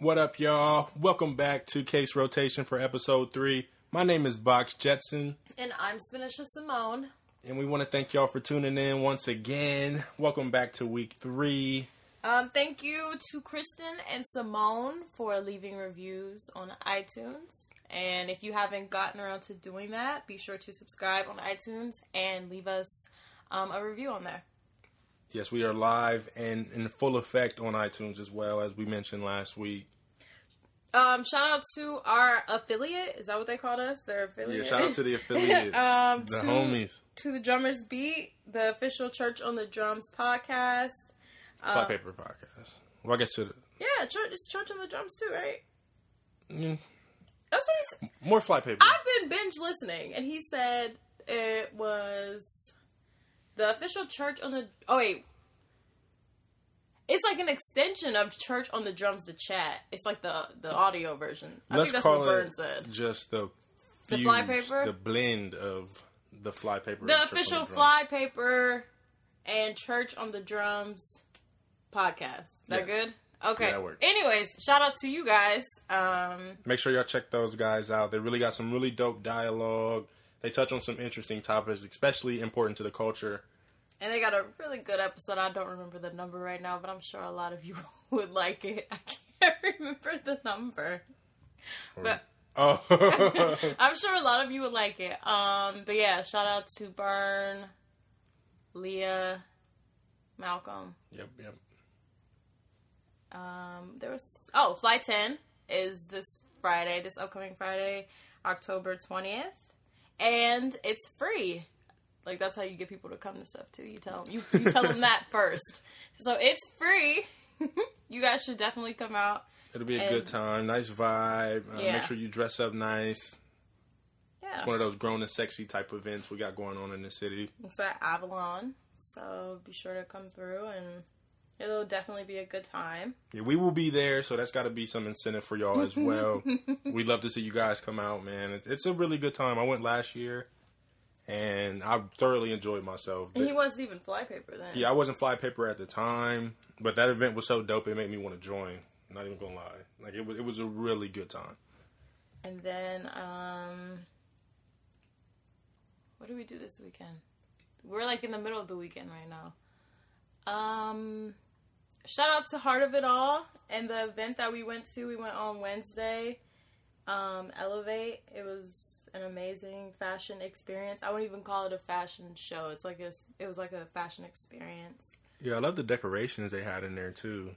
What up, y'all? Welcome back to Case Rotation for episode three. My name is Box Jetson, And I'm Spanisha Simone. and we want to thank y'all for tuning in once again. Welcome back to week three. Um, thank you to Kristen and Simone for leaving reviews on iTunes. And if you haven't gotten around to doing that, be sure to subscribe on iTunes and leave us um, a review on there. Yes, we are live and in full effect on iTunes as well, as we mentioned last week. Um, shout out to our affiliate. Is that what they called us? Their affiliate. Yeah, shout out to the affiliates, um, the to, homies. to the Drummers Beat, the official Church on the Drums podcast. Fly Paper Podcast. Well, I guess to the, Yeah, church, it's Church on the Drums too, right? mm, That's what he said. more Fly Paper. I've been binge listening, and he said it was the official church on the. Oh wait, it's like an extension of Church on the Drums. The chat. It's like the the audio version. I Let's think that's call what said. just the The Fly Paper? the blend of the Fly Paper. The and Church on official Drum. Fly Paper and Church on the Drums podcast. That Yes. good? Okay. Yeah. Anyways, shout out to you guys. Um, Make sure y'all check those guys out. They really got some really dope dialogue. They touch on some interesting topics, especially important to the culture. And they got a really good episode. I don't remember the number right now, but I'm sure a lot of you would like it. I can't remember the number. But Oh, I'm sure a lot of you would like it. Um, but yeah, shout out to Burn, Leah, Malcolm. yep, yep. Um, there was oh, Fly 10 is this Friday, this upcoming Friday, October 20th, and it's free. Like that's how you get people to come to stuff too. You tell them you, you tell them that first. So it's free. you guys should definitely come out. It'll be a And- good time. Nice vibe. Uh, Yeah. Make sure you dress up nice. Yeah, It's one of those grown and sexy type events we got going on in the city. it's at Avalon. So be sure to come through, and it'll definitely be a good time. Yeah, we will be there, so that's got to be some incentive for y'all as well. We'd love to see you guys come out, man. It's a really good time. I went last year, and I thoroughly enjoyed myself. And he wasn't even fly paper then. Yeah, I wasn't fly paper at the time, but that event was so dope it made me want to join. Not even gonna lie, like it was it was a really good time. And then, um, what do we do this weekend? We're like in the middle of the weekend right now. Um, shout out to Heart of It All and the event that we went to. We went on Wednesday. Um, Elevate. It was an amazing fashion experience. I wouldn't even call it a fashion show. It's like a, it was like a fashion experience. Yeah, I love the decorations they had in there too.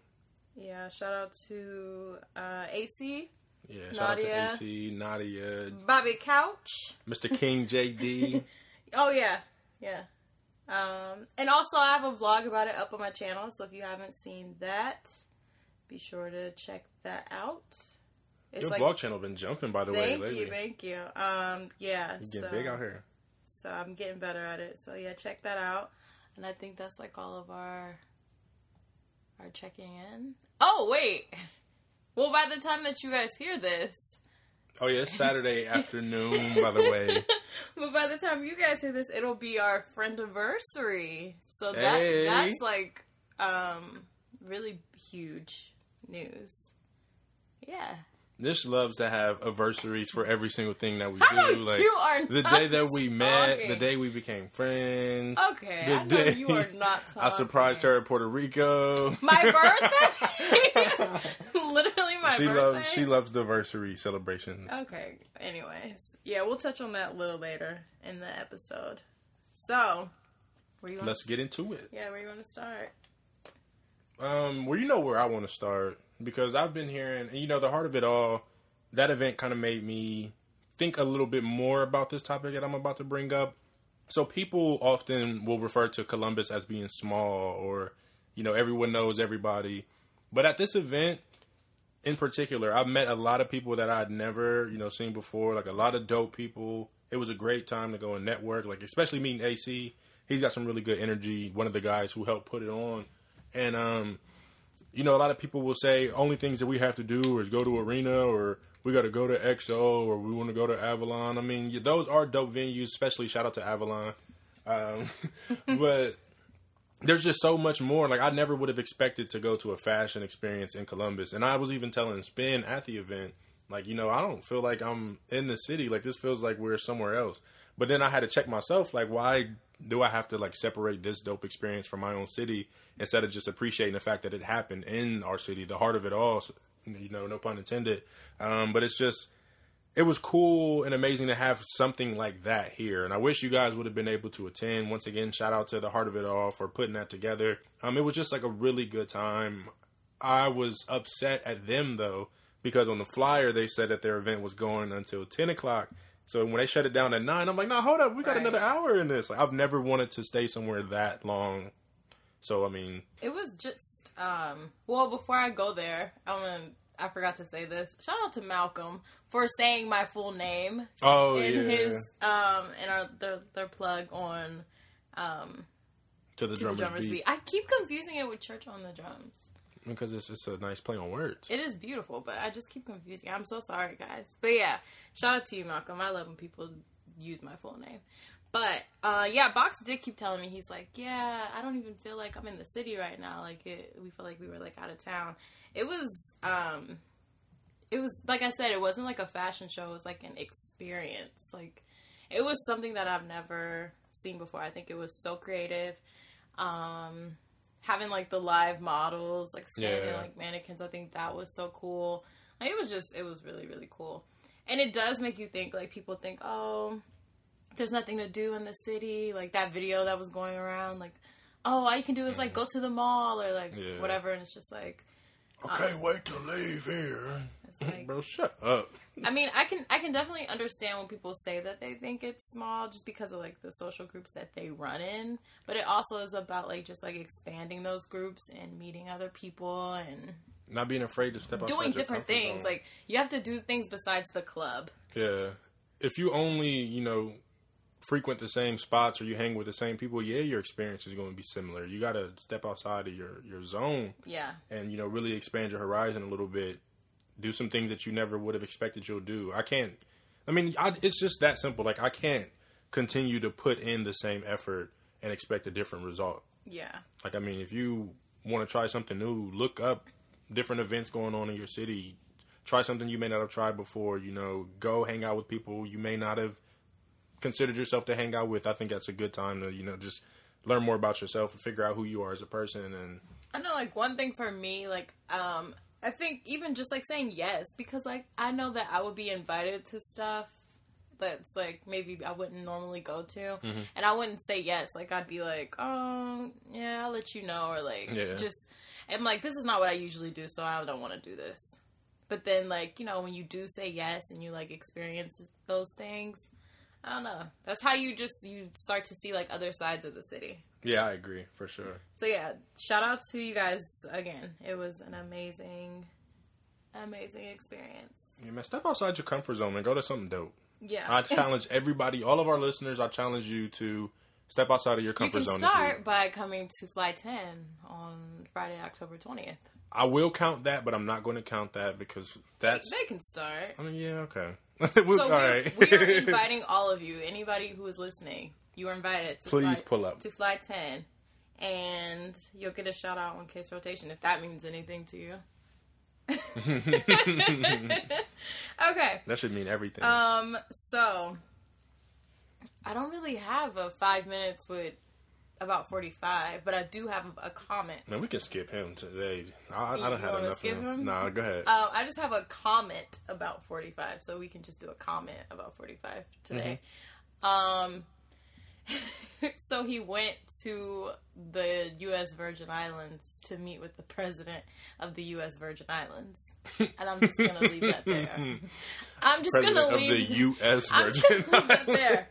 Yeah. Shout out to uh, AC, Yeah, shout out to AC, Nadia, Bobby Couch. Mr. King, JD. Oh yeah, yeah. Um, and also I have a vlog about it up on my channel, so if you haven't seen that, be sure to check that out. It's Your like vlog channel been jumping by the way thank you, thank you. Um, yeah, You so, getting big out here. so I'm getting better at it. So yeah, check that out. And I think that's like all of our our checking in. Oh wait, well by the time that you guys hear this, Oh yeah, it's Saturday afternoon, by the way. But by the time you guys hear this, it'll be our friend anniversary. So that Hey. that's like um really huge news. Yeah. Nish loves to have anniversaries for every single thing that we How do. Like you are the day that we met, the day we became friends. Okay, the I know you are not Talking. I surprised her at Puerto Rico. My birthday? My she birthday. loves she loves diversity celebrations. Okay. Anyways, yeah, we'll touch on that a little later in the episode. So, where you want? Let's get into it. yeah, where you want to start? Um, well, you know where I want to start because I've been hearing, and you know, the heart of it all. That event kind of made me think a little bit more about this topic that I'm about to bring up. So people often will refer to Columbus as being small, or you know, everyone knows everybody. But at this event, in particular, I've met a lot of people that I'd never, you know, seen before. Like a lot of dope people. It was a great time to go and network. Like especially meeting AC. He's got some really good energy. One of the guys who helped put it on, and um, you know, a lot of people will say only things that we have to do is go to arena or we got to go to XO or we want to go to Avalon. I mean, those are dope venues. Especially shout out to Avalon. Um, but there's just so much more. Like I never would have expected to go to a fashion experience in Columbus, and I was even telling Spin at the event, like you know, I don't feel like I'm in the city. Like this feels like we're somewhere else. But then I had to check myself, like why do I have to like separate this dope experience from my own city instead of just appreciating the fact that it happened in our city, the heart of it all. You know, no pun intended. Um, but it's just it was cool and amazing to have something like that here. And I wish you guys would have been able to attend. Once again, shout out to the Heart of It All for putting that together. Um, it was just like a really good time. I was upset at them though because on the flyer they said that their event was going until ten o'clock. So when they shut it down at nine, I'm like, "No, nah, hold up, we got right. another hour in this." Like, I've never wanted to stay somewhere that long. So I mean, it was just um. Well, before I go there, I'm gonna I forgot to say this. Shout out to Malcolm for saying my full name. Oh in yeah. his um in our their their plug on um to the, to drummers, the drummers beat. beat. I keep confusing it with church on the drums. Because it's it's a nice play on words. It is beautiful, but I just keep confusing. I'm so sorry, guys. But yeah, shout out to you, Malcolm. I love when people use my full name. But uh, yeah, Box did keep telling me he's like, yeah, I don't even feel like I'm in the city right now. Like it, we feel like we were like out of town. It was, um, it was like I said, it wasn't like a fashion show. It was like an experience. Like it was something that I've never seen before. I think it was so creative. Um, having like the live models, like standing yeah. like mannequins. I think that was so cool. Like, it was just, it was really, really cool. And it does make you think. Like people think, oh there's nothing to do in the city. Like that video that was going around, like, oh, all you can do is like go to the mall or like yeah. whatever, and it's just like, I can't um, wait to leave here. It's like, bro, shut up. I mean, I can I can definitely understand when people say that they think it's small just because of like the social groups that they run in, but it also is about like just like expanding those groups and meeting other people and not being afraid to step doing different things. Zone. Like you have to do things besides the club. Yeah, if you only you know frequent the same spots or you hang with the same people, yeah, your experience is going to be similar. You got to step outside of your your zone, yeah, and you know really expand your horizon a little bit. Do some things that you never would have expected you'll do. I can't. I mean, I, it's just that simple. Like I can't continue to put in the same effort and expect a different result. Yeah. Like I mean, if you want to try something new, look up different events going on in your city. Try something you may not have tried before. You know, go hang out with people you may not have considered yourself to hang out with, I think that's a good time to you know just learn more about yourself and figure out who you are as a person. And I know, like one thing for me, like um, I think even just like saying yes because like I know that I would be invited to stuff that's like maybe I wouldn't normally go to, mm-hmm. and I wouldn't say yes. Like I'd be like, oh yeah, I'll let you know, or like yeah. just and like this is not what I usually do, so I don't want to do this. But then like you know when you do say yes and you like experience those things, I don't know. That's how you just you start to see like other sides of the city. Yeah, I agree for sure. So yeah, shout out to you guys again. It was an amazing, amazing experience. Yeah, man, step outside your comfort zone and go to something dope. Yeah, I challenge everybody, all of our listeners. I challenge you to step outside of your comfort zone. you can zone. Start by coming to Fly Ten on Friday, October twentieth. I will count that, but I'm not going to count that because that's they can start. I mean, yeah, okay. so we're, we're inviting all of you, anybody who is listening, you are invited to please fly, pull up to fly ten, and you'll get a shout out on case rotation if that means anything to you. okay. That should mean everything. Um. So, I don't really have a five minutes with about 45, but I do have a comment. Man, we can skip him today. I, I don't have enough skip him. him? No, go ahead. Uh, I just have a comment about 45, so we can just do a comment about 45 today. Mm-hmm. Um, so he went to the U.S. Virgin Islands to meet with the president of the U.S. Virgin Islands, and I'm just gonna leave that there. I'm just president gonna leave the U.S. Virgin Islands there.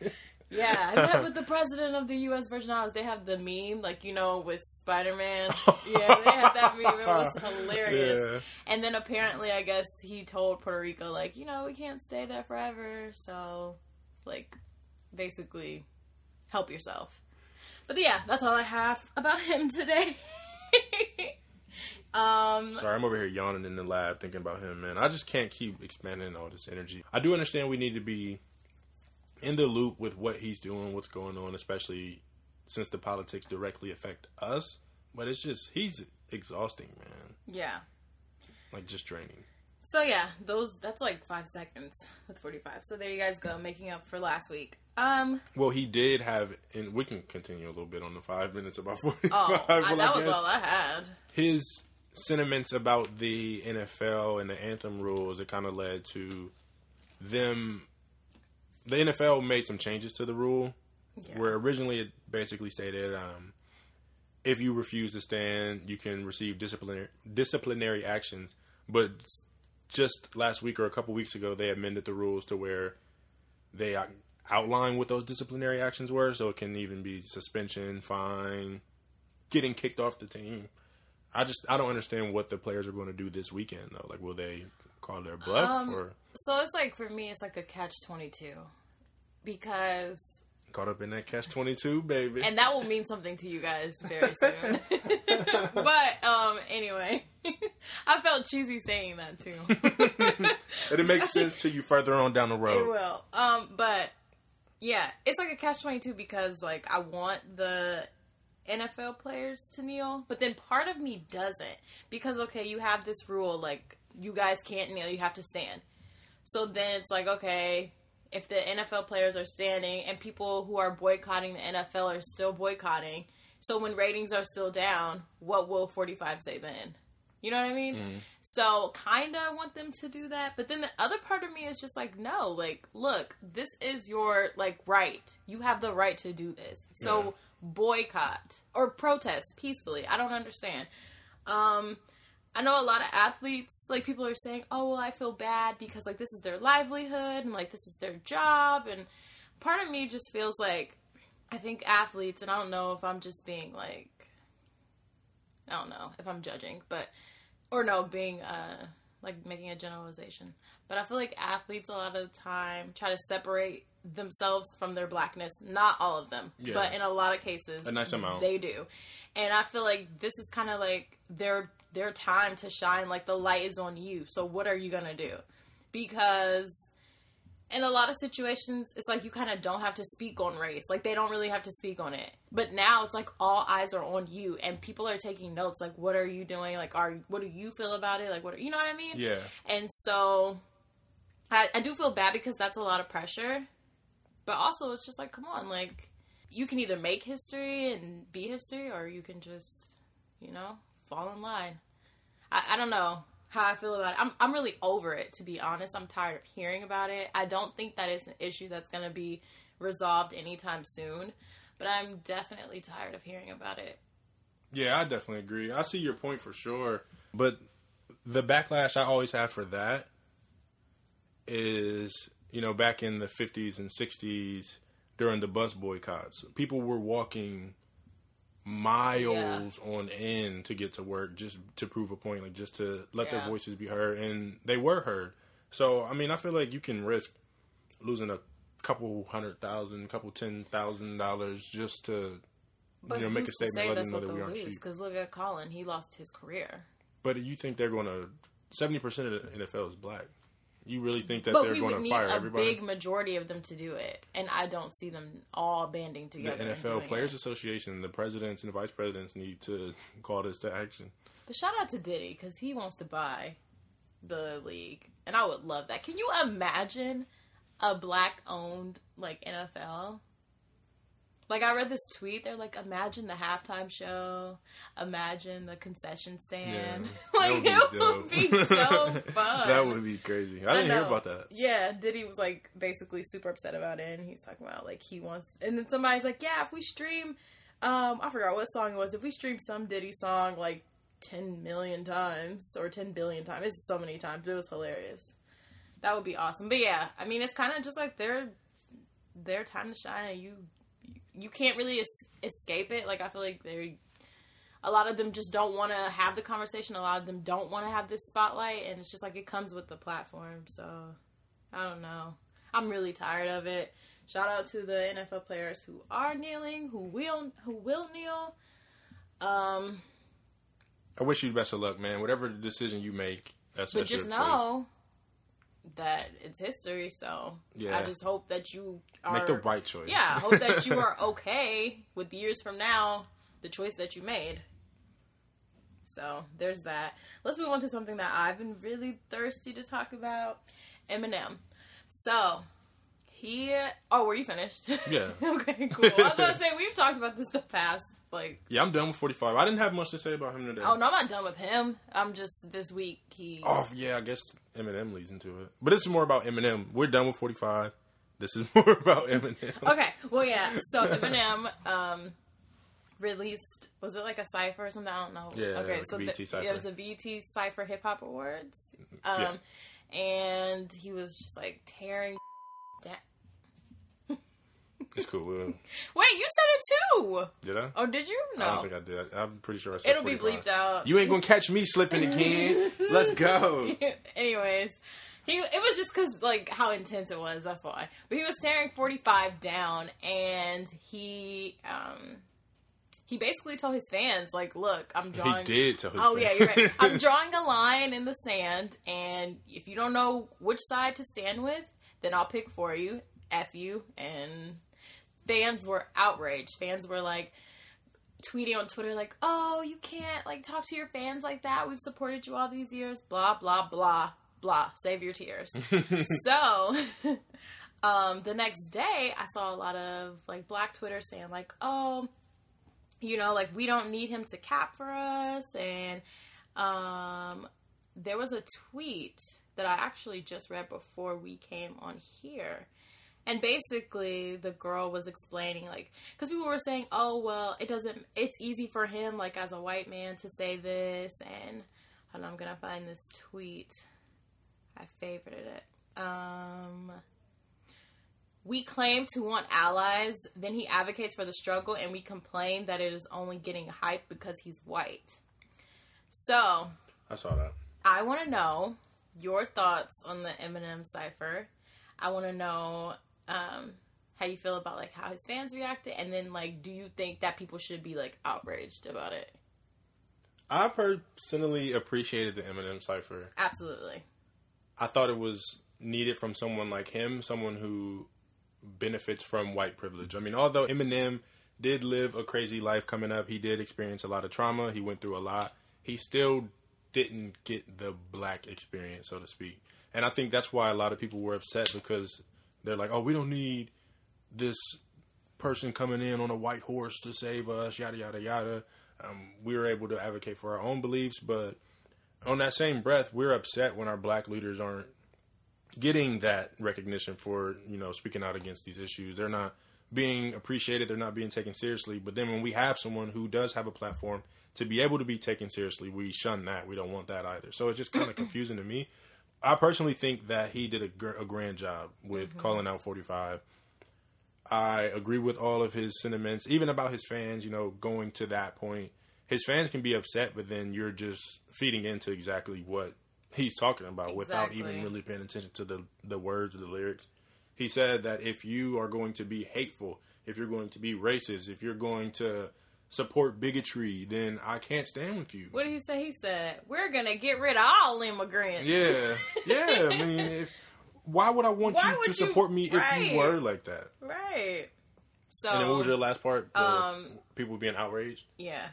Yeah, I met with the president of the U.S. Virgin Islands. They have the meme, like you know, with Spider Man. yeah, they had that meme. It was hilarious. Yeah. And then apparently, I guess he told Puerto Rico, like, you know, we can't stay there forever. So, like, basically, help yourself. But yeah, that's all I have about him today. um, Sorry, I'm over here yawning in the lab thinking about him, man. I just can't keep expanding all this energy. I do understand we need to be in the loop with what he's doing, what's going on, especially since the politics directly affect us. But it's just he's exhausting, man. Yeah. Like just draining. So yeah, those that's like five seconds with forty five. So there you guys go, making up for last week. Um. Well, he did have, and we can continue a little bit on the five minutes about forty five. Oh, well, that was all I had. his sentiments about the NFL and the anthem rules. It kind of led to them. The NFL made some changes to the rule, Yeah. where originally it basically stated, um, if you refuse to stand, you can receive disciplinary disciplinary actions. But just last week or a couple weeks ago, they amended the rules to where they out- outline what those disciplinary actions were, so it can even be suspension, fine, getting kicked off the team. I just I don't understand what the players are going to do this weekend though. Like, will they call their bluff Um, or So it's like for me, it's like a catch twenty two, because caught up in that catch twenty two, baby? and that will mean something to you guys very soon. but um, anyway, I felt cheesy saying that too. and it makes sense to you further on down the road. It will. Um, but yeah, it's like a catch twenty two because like I want the NFL players to kneel, but then part of me doesn't because okay, you have this rule like you guys can't kneel, you have to stand. So then it's like okay, if the NFL players are standing and people who are boycotting the NFL are still boycotting, so when ratings are still down, what will 45 say then? You know what I mean? So kind of want them to do that, but then the other part of me is just like, no, like, look, this is your like right. You have the right to do this. So Yeah. boycott or protest peacefully. I don't understand. Um I know a lot of athletes, like people are saying, "Oh, well, I feel bad because like this is their livelihood and like this is their job." And part of me just feels like I think athletes, and I don't know if I'm just being like, I don't know if I'm judging, but or no, being uh like making a generalization. But I feel like athletes a lot of the time try to separate themselves from their blackness. Not all of them, Yeah. but in a lot of cases, A nice amount. they do. And I feel like this is kind of like their their time to shine. Like the light is on you. So what are you gonna do? Because in a lot of situations, it's like you kind of don't have to speak on race. Like they don't really have to speak on it. But now it's like all eyes are on you, and people are taking notes. Like, what are you doing? Like, are what do you feel about it? Like, what are, you know what I mean? Yeah, And so, I, I do feel bad because that's a lot of pressure. But also, it's just like, come on, like you can either make history and be history, or you can just, you know, fall in line. I, I don't know how I feel about it. I'm I'm really over it to be honest. I'm tired of hearing about it. I don't think that is an issue that's going to be resolved anytime soon. But I'm definitely tired of hearing about it. yeah, I definitely agree. I see your point for sure, but the backlash I always have for that is, you know, back in the '50s and '60s during the bus boycotts, people were walking miles on end to get to work just to prove a point, like just to let their voices be heard, and they were heard. So, I mean, I feel like you can risk losing a couple hundred thousand, couple ten thousand dollars just to But you know make a statement, let them know that we aren't lose? Because look at Colin, he lost his career. But you think they're going to seventy percent of the NFL is black? You really think that but they're going to need fire a everybody? big majority of them to do it, and I don't see them all banding the together. and NFL Players it. Association, the presidents and the vice presidents need to call this to action. But shout out to Diddy because he wants to buy the league, and I would love that. Can you imagine a black-owned like NFL? Like I read this tweet, they're like, imagine the halftime show, imagine the concession stand. like that it would be so fun. that would be crazy. I didn't hear about that. Yeah, Diddy was like basically super upset about it, and he's talking about like he wants, and then somebody's like, yeah, if we stream, um, I forgot what song it was. If we stream some Diddy song like ten million times or ten billion times, it's so many times. It was hilarious. That would be awesome. But yeah, I mean, it's kind of just like their their time to shine, and you you can't really es- escape it. Like I feel like they're a lot of them just don't want to have the conversation. A lot of them don't want to have this spotlight, and it's just like it comes with the platform. So I don't know. I'm really tired of it. Shout out to the NFL players who are kneeling, who will who will kneel. Um, I wish you the best of luck, man. Whatever decision you make, that's but that's just know that it's history. So Yeah. I just hope that you are Make the right choice. Yeah, I hope that you are okay with years from now the choice that you made. So there's that. Let's move on to something that I've been really thirsty to talk about. Eminem. So he. Oh, were you finished? Yeah. okay, cool. I was about to say we've talked about this the past like. Yeah, I'm done with 45. I didn't have much to say about him today. Oh no, I'm not done with him. I'm just this week he. Oh, yeah, I guess Eminem leads into it. But this is more about Eminem. We're done with 45. This is more about Eminem. Okay, well yeah. So Eminem um released was it like a cipher or something? I don't know. Yeah, Okay, like so a the, cipher. it was a BET cipher hip hop awards. Um Yeah. and he was just like tearing down. It's cool. We'll- Wait, you said it too. Did I? Oh, did you? No. I don't think I did. I, I'm pretty sure I said It'll be 45. bleeped out. You ain't gonna catch me slipping again. Let's go. Anyways, he it was just because like how intense it was. That's why. But he was tearing forty five down, and he um he basically told his fans like, "Look, I'm drawing. He drawing." did tell his Oh fans. yeah, you're right. I'm drawing a line in the sand, and if you don't know which side to stand with, then I'll pick for you. F you. And fans were outraged. Fans were like tweeting on Twitter like, "Oh, you can't like talk to your fans like that. We've supported you all these years." Blah blah blah blah. Save your tears. so, um, the next day, I saw a lot of like Black Twitter saying like, "Oh." you know, like we don't need him to cap for us. And um, there was a tweet that I actually just read before we came on here. And basically, the girl was explaining, like, because people were saying, oh, well, it doesn't, it's easy for him, like, as a white man to say this. And hold on, I'm going to find this tweet. I favorited it. Um, we claim to want allies, then he advocates for the struggle, and we complain that it is only getting hype because he's white. So, I saw that. I want to know your thoughts on the Eminem cipher. I want to know um, how you feel about like how his fans reacted, and then like, do you think that people should be like outraged about it? I personally appreciated the Eminem cipher. Absolutely. I thought it was needed from someone like him, someone who benefits from white privilege. I mean, although Eminem did live a crazy life coming up, he did experience a lot of trauma. He went through a lot. He still didn't get the black experience, so to speak. And I think that's why a lot of people were upset because they're like, "Oh, we don't need this person coming in on a white horse to save us." Yada yada yada. Um, we were able to advocate for our own beliefs, but on that same breath, we're upset when our black leaders aren't getting that recognition for you know speaking out against these issues. They're not being appreciated. They're not being taken seriously. But then when we have someone who does have a platform to be able to be taken seriously, we shun that. We don't want that either. So it's just kind of confusing to me. I personally think that he did a, gr- a grand job with mm-hmm. calling out 45. I agree with all of his sentiments, even about his fans, you know, going to that point. His fans can be upset, but then you're just feeding into exactly what he's talking about without even really paying attention to the, the words or the lyrics. He said that if you are going to be hateful, if you're going to be racist, if you're going to support bigotry, then I can't stand with you. What did he say? He said, "We're gonna get rid of all immigrants." Yeah, yeah. I mean, if, why would I want Why you would to you- support me if right. you were like that? Right. So. and then what was your last part? The um, people being outraged. Yeah.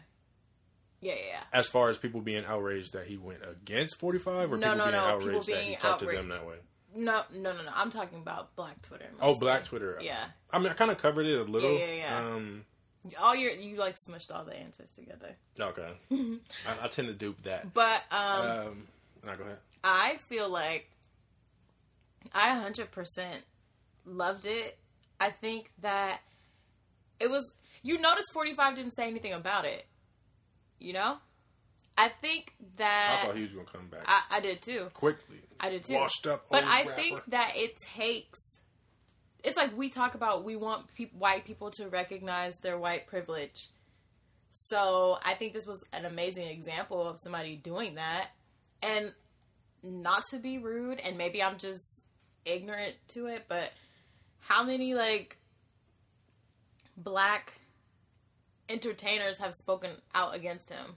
Yeah, yeah, yeah. As far as people being outraged that he went against 45, or No, people no, being no, outraged people that he being talked to them that way? No, no, no, no. I'm talking about Black Twitter. Oh. Black Twitter. Yeah. I mean, I kind of covered it a little. Yeah, yeah, yeah. Um, All your you like smushed all the answers together. okay. I, I tend to dupe that. But um, Um, now go ahead. I feel like I 100% loved it. I think that it was. You notice 45 didn't say anything about it. You know? I think that I thought he was gonna come back I, I did too. quickly. I did too. Washed up, But I rapper. think that it takes. It's like we talk about we want pe- white people to recognize their white privilege. So I think this was an amazing example of somebody doing that. And not to be rude, and maybe I'm just ignorant to it, but how many like black entertainers have spoken out against him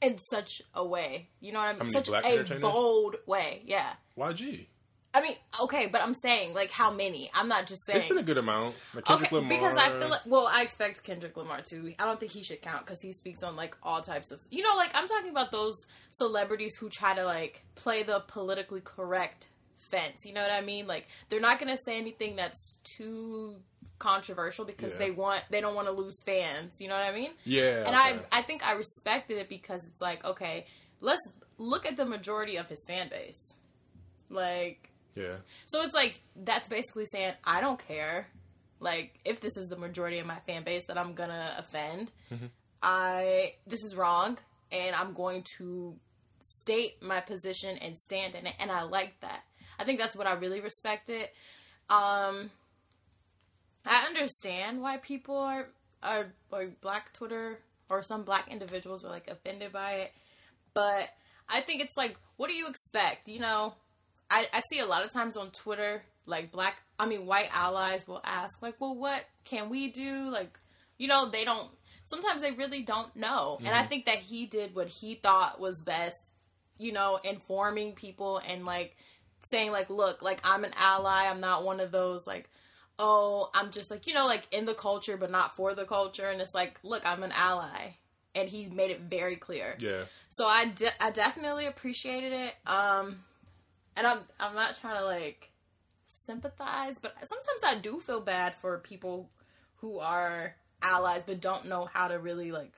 in such a way? You know what I mean? Such black a bold way, yeah. YG. I mean, okay, but I'm saying like how many? I'm not just saying. It's been a good amount. Like Kendrick okay, Lamar. because I feel like well, I expect Kendrick Lamar to. I don't think he should count because he speaks on like all types of. You know, like I'm talking about those celebrities who try to like play the politically correct fence. You know what I mean? Like they're not gonna say anything that's too controversial because Yeah. they want they don't want to lose fans. You know what I mean? yeah, and okay. I I think I respected it because it's like okay, let's look at the majority of his fan base, like. Yeah, So it's like that's basically saying I don't care. Like if this is the majority of my fan base that I'm gonna offend, I this is wrong, and I'm going to state my position and stand in it. And I like that. I think that's what I really respected. Um, I understand why people are are like Black Twitter or some Black individuals were like offended by it, but I think it's like, what do you expect? You know, I, I see a lot of times on Twitter, like black, I mean, white allies will ask, like, well, what can we do? Like, you know, they don't, sometimes they really don't know. And I think that he did what he thought was best, you know, informing people and like saying, like, look, like, I'm an ally. I'm not one of those, like, oh, I'm just like, you know, like in the culture, but not for the culture. And it's like, look, I'm an ally. And he made it very clear. yeah. So I, de- I definitely appreciated it. Um, and I'm I'm not trying to like sympathize, but sometimes I do feel bad for people who are allies but don't know how to really like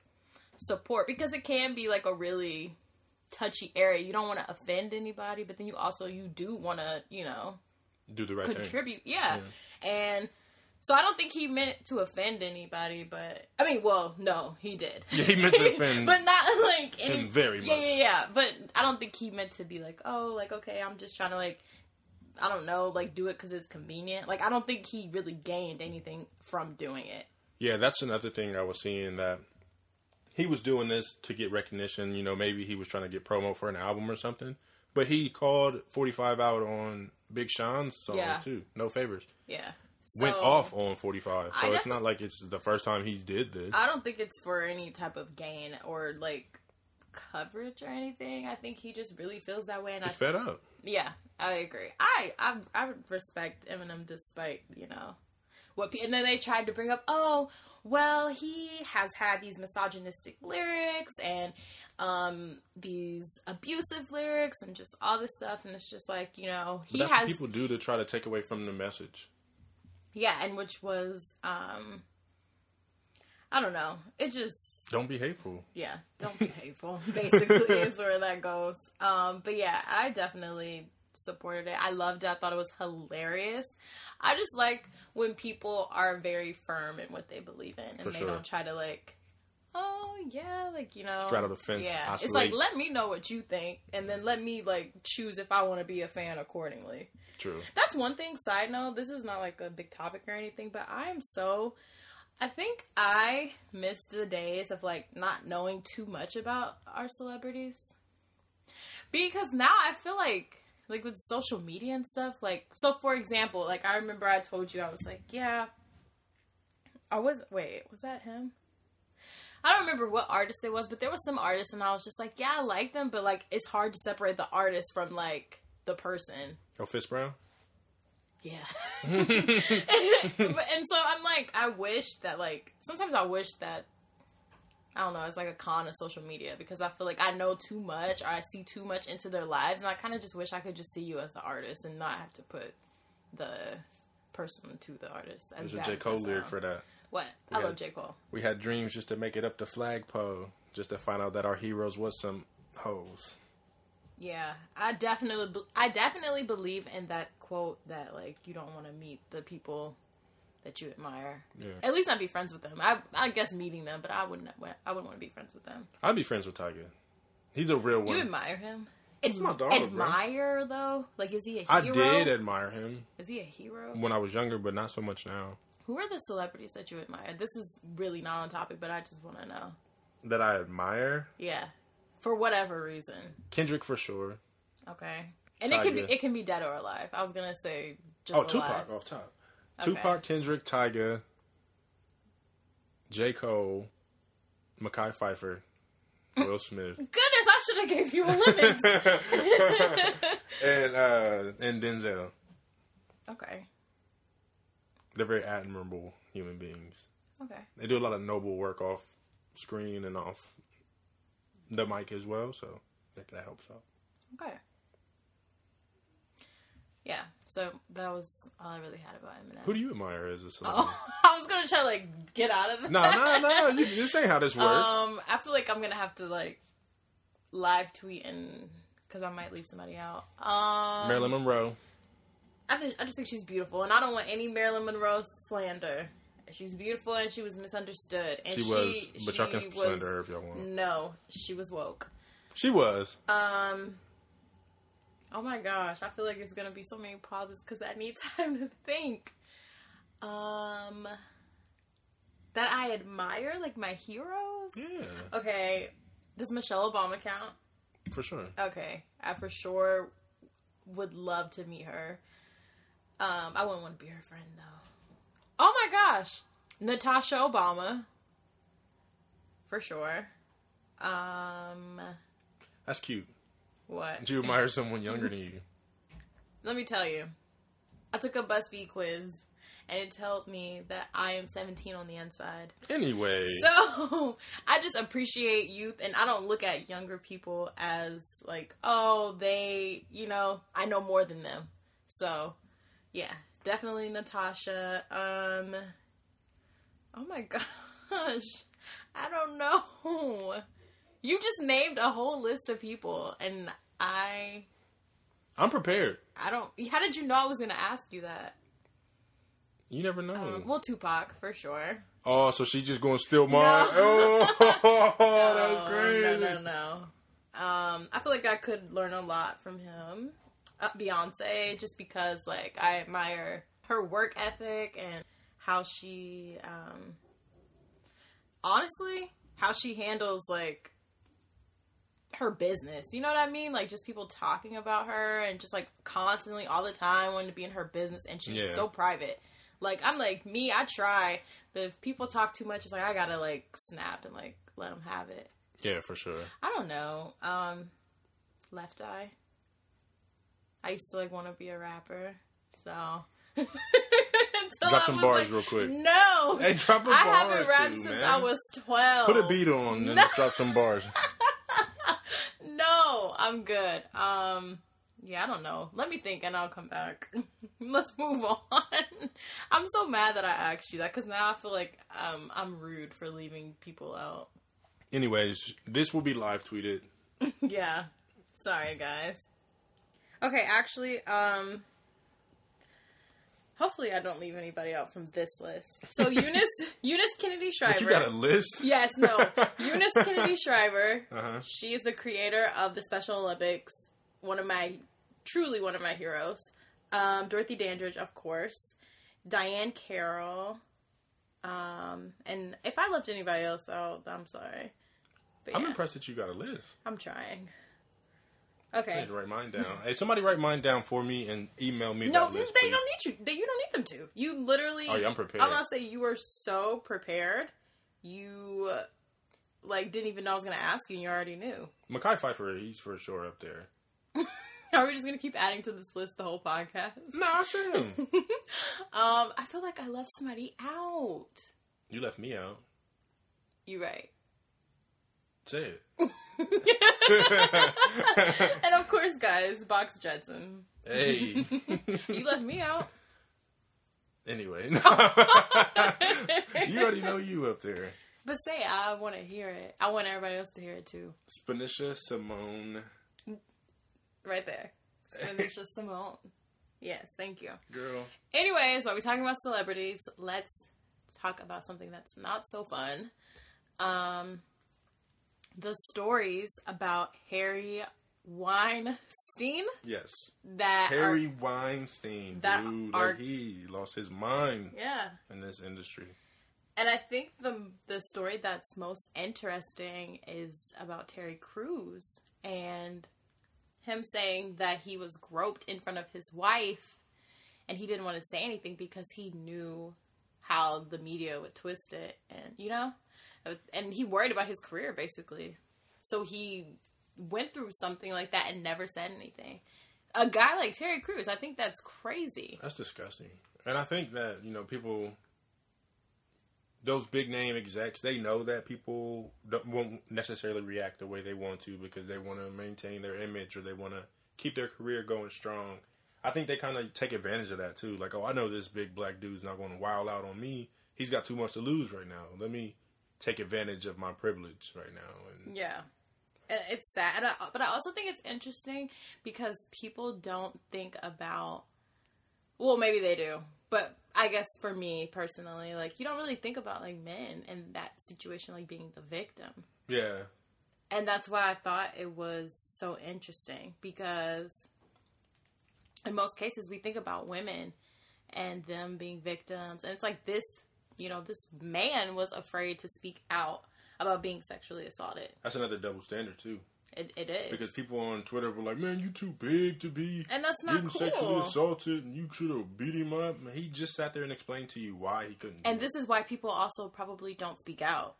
support because it can be like a really touchy area. You don't want to offend anybody, but then you also you do want to you know Do the right thing. contribute. Yeah. And so I don't think he meant to offend anybody, but I mean, well, no, he did. Yeah, he meant to offend but not like any, very Yeah, much. yeah, yeah. But I don't think he meant to be like, oh, like okay, I'm just trying to like, I don't know, like do it because it's convenient. Like I don't think he really gained anything from doing it. Yeah, that's another thing I was seeing that he was doing this to get recognition. You know, maybe he was trying to get promo for an album or something. But he called 45 out on Big Sean's song Yeah. too. No favors. Yeah. Went off on 45. I So it's not like it's the first time he did this. I don't think it's for any type of gain or like coverage or anything. I think he just really feels that way, and I fed up. Yeah, I agree. I I I respect Eminem despite you know what. And then they tried to bring up, oh, well, he has had these misogynistic lyrics and um these abusive lyrics and just all this stuff, and it's just like you know he has what people do to try to take away from the message. Yeah, and which was um I don't know. It just Don't be hateful. yeah, don't be hateful. Basically, is where that goes. Um, but yeah, I definitely supported it. I loved it. I thought it was hilarious. I just like when people are very firm in what they believe in, and For they sure. don't try to like, oh yeah, like you know, Straddle the fence, Yeah, it's like let me know what you think, and then let me like choose if I want to be a fan accordingly. True. That's one thing. Side note: This is not like a big topic or anything, but I am so. I think I missed the days of like not knowing too much about our celebrities because now I feel like like with social media and stuff. Like, so for example, like I remember I told you I was like, yeah, I was. Wait, was that him? I don't remember what artist it was, but there was some artist, and I was just like, yeah, I like them, but like it's hard to separate the artist from like the person. Oh, Chris Brown? Yeah. And so I'm like, I wish that like sometimes I wish that I don't know, it's like a con of social media because I feel like I know too much or I see too much into their lives and I kind of just wish I could just see you as the artist and not have to put the person to the artist. As There's a J. Cole lyric um, for that. What? I Yeah. love J. Cole. We had dreams just to make it up the flagpole, just to find out that our heroes was some hoes. Yeah, I definitely, I definitely believe in that quote that like you don't want to meet the people that you admire. Yeah. At least not be friends with them. I, I guess meeting them, but I wouldn't, I wouldn't want to be friends with them. I'd be friends with Tyga. He's a real one. You admire him. It's my Ad- dog, bro. admire though, like is he a I hero? I did admire him Is he a hero? when I was younger, but not so much now. Who are the celebrities that you admire? This is really not on topic, but I just want to know. That I admire Yeah, for whatever reason. Kendrick for sure. Okay, and it can be it can be dead or alive. I was gonna say just Oh, alive. Tupac off top. Okay. Tupac, Kendrick, Tyga, J. Cole, Mekhi Phifer, Will Smith. Goodness, I should have gave you a limit. and uh, and Denzel. okay. They're very admirable human beings. Okay. They do a lot of noble work off screen and off the mic as well, so that, that helps out. Okay. Yeah. So that was all I really had about Eminem. Who do you admire as a celebrity? Oh, I was gonna try to like get out of that. No, no, no. You, you're saying how this works. Um, I feel like I'm gonna have to like live tweet and because I might leave somebody out. Um, Marilyn Monroe. I think I just think she's beautiful, and I don't want any Marilyn Monroe slander. She's beautiful, and she was misunderstood. And She she, was, but y'all can was- slander her if y'all want. No, she was woke. She was. Um. Oh my gosh, I feel like it's gonna be so many pauses because I need time to think. Um. That I admire, like my heroes. Yeah, Okay, does Michelle Obama count? for sure. Okay, I for sure would love to meet her. Um, I wouldn't want to be her friend though. Oh my gosh, Natasha Obama, for sure. Um, That's cute. what? Do you admire someone younger than you. Let me tell you, I took a BuzzFeed quiz, and it told me that I am 17 on the inside. Anyway, So I just appreciate youth, and I don't look at younger people as like, oh, they, you know, I know more than them. So yeah, definitely Natasha. Um, oh my gosh, I don't know. You just named a whole list of people, and I, I'm prepared. I don't. How did you know I was going to ask you that? You never know. Um, well, Tupac for sure. oh, so she's just going to steal mine? Oh, that's Oh, crazy. No, no, no. Um, I feel like I could learn a lot from him. Uh, Beyonce, just because like I admire her work ethic and how she, um, honestly, how she handles like her business. You know what I mean? Like just people talking about her and just like constantly all the time wanting to be in her business, and she's Yeah. so private. Like I'm like me, I try, but if people talk too much, it's like I gotta like snap and like let them have it. Yeah, for sure. I don't know. Um, Left Eye. I used to like want to be a rapper, so. Until Drop I some bars like, real quick. No, Hey, drop a I bar haven't rapped two, since man. I was twelve. Put a beat on and No. drop some bars. No, I'm good. Um, yeah, I don't know. Let me think, and I'll come back. Let's move on. I'm so mad that I asked you that because now I feel like um I'm rude for leaving people out. Anyways, this will be live tweeted. yeah. Sorry, guys. Okay, actually, um hopefully I don't leave anybody out from this list. So Eunice Eunice Kennedy Shriver. But you got a list? Yes, no. Eunice Kennedy Shriver. Uh-huh. She is the creator of the Special Olympics. One of my truly one of my heroes. Um, Dorothy Dandridge, of course. Diahann Carroll. Um, and if I left anybody else out, I'm sorry. But I'm yeah, impressed that you got a list. I'm trying. I Okay. need to write mine down. hey, somebody write mine down for me and email me No, they list, don't need you. They, you don't need them to. You literally. Oh, yeah, I'm prepared. I'm gonna say you were so prepared. You like didn't even know I was gonna ask you. and You already knew. Mekhi Phifer, he's for sure up there. Are we just gonna keep adding to this list the whole podcast? No, I him. um, I feel like I left somebody out. you left me out. You're right. Say it. and of course, guys, Box Jetson. hey. You left me out. anyway. you already know you up there. But say I want to hear it. I want everybody else to hear it too. Spanisha Simone. Right there. Spanisha Simone. Yes, thank you. Girl. Anyways, while we're talking about celebrities, let's talk about something that's not so fun. Um, the stories about Harvey Weinstein Yes. that Harry are Weinstein. that dude, are- like he lost his mind yeah. in this industry. And I think the the story that's most interesting is about Terry Crews and him saying that he was groped in front of his wife and he didn't want to say anything because he knew how the media would twist it and you know and he worried about his career basically. So he went through something like that and never said anything. A guy like Terry Crews, I think that's crazy. That's disgusting. And I think that, you know, people those big name execs, they know that people won't necessarily react the way they want to because they want to maintain their image or they want to keep their career going strong. I think they kind of take advantage of that too. Like, oh, I know this big black dude's not going to wild out on me. He's got too much to lose right now. Let me take advantage of my privilege right now. And yeah, it's sad, but I also think it's interesting because people don't think about. Well, maybe they do, but I guess for me personally, like you don't really think about like men in that situation, like being the victim. Yeah. And that's why I thought it was so interesting because in most cases we think about women and them being victims, and it's like this, you know, this man was afraid to speak out about being sexually assaulted. That's another double standard too. It, it is because people on Twitter were like, "Man, you too big to be and that's not cool. sexually assaulted, and you should have beat him up." And he just sat there and explained to you why he couldn't. And this is why people also probably don't speak out.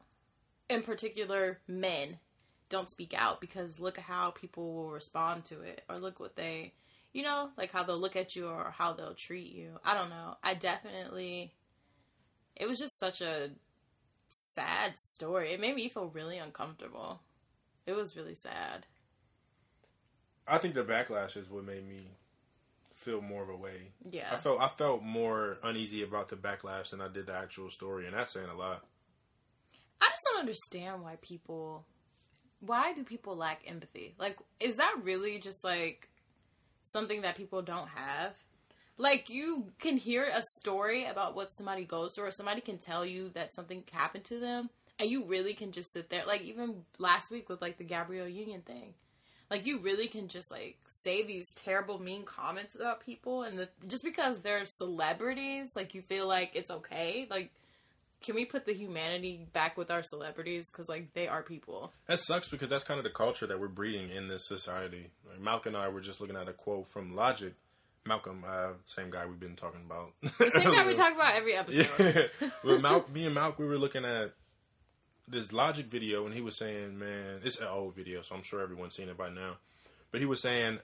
In particular, men don't speak out because look at how people will respond to it, or look what they, you know, like how they'll look at you or how they'll treat you. I don't know. I definitely. It was just such a sad story. It made me feel really uncomfortable. It was really sad. I think the backlash is what made me feel more of a way. Yeah. I felt I felt more uneasy about the backlash than I did the actual story, and that's saying a lot. I just don't understand why people why do people lack empathy? Like is that really just like something that people don't have? Like you can hear a story about what somebody goes through or somebody can tell you that something happened to them and you really can just sit there like even last week with like the Gabrielle Union thing. Like you really can just like say these terrible mean comments about people and the, just because they're celebrities, like you feel like it's okay. Like can we put the humanity back with our celebrities because like they are people that sucks because that's kind of the culture that we're breeding in this society like malcolm and i were just looking at a quote from logic malcolm uh, same guy we've been talking about the same guy we talk about every episode yeah. well, Mal- me and malcolm we were looking at this Logic video, and he was saying, "Man, it's an old video, so I'm sure everyone's seen it by now." But he was saying,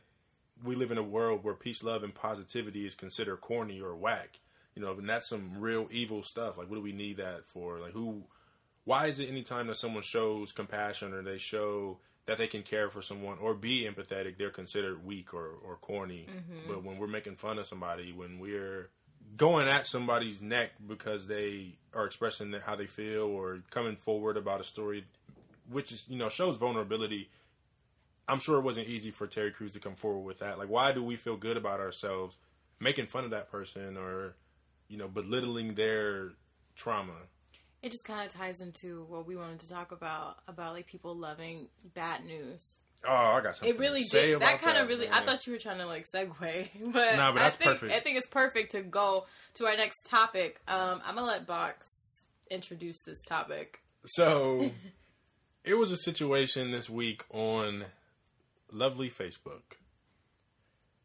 "We live in a world where peace, love, and positivity is considered corny or whack." You know, and that's some real evil stuff. Like, what do we need that for? Like, who? Why is it anytime that someone shows compassion or they show that they can care for someone or be empathetic, they're considered weak or, or corny. Mm-hmm. But when we're making fun of somebody, when we're going at somebody's neck because they are expressing how they feel or coming forward about a story, which is you know shows vulnerability. I'm sure it wasn't easy for Terry Crews to come forward with that. Like, why do we feel good about ourselves making fun of that person or you know belittling their trauma? It just kind of ties into what we wanted to talk about about like people loving bad news Oh, I got something. It really did. That kind of really. Man. I thought you were trying to like segue, but nah, but I think perfect. I think it's perfect to go to our next topic. Um, I'm gonna let Box introduce this topic. So, it was a situation this week on lovely Facebook.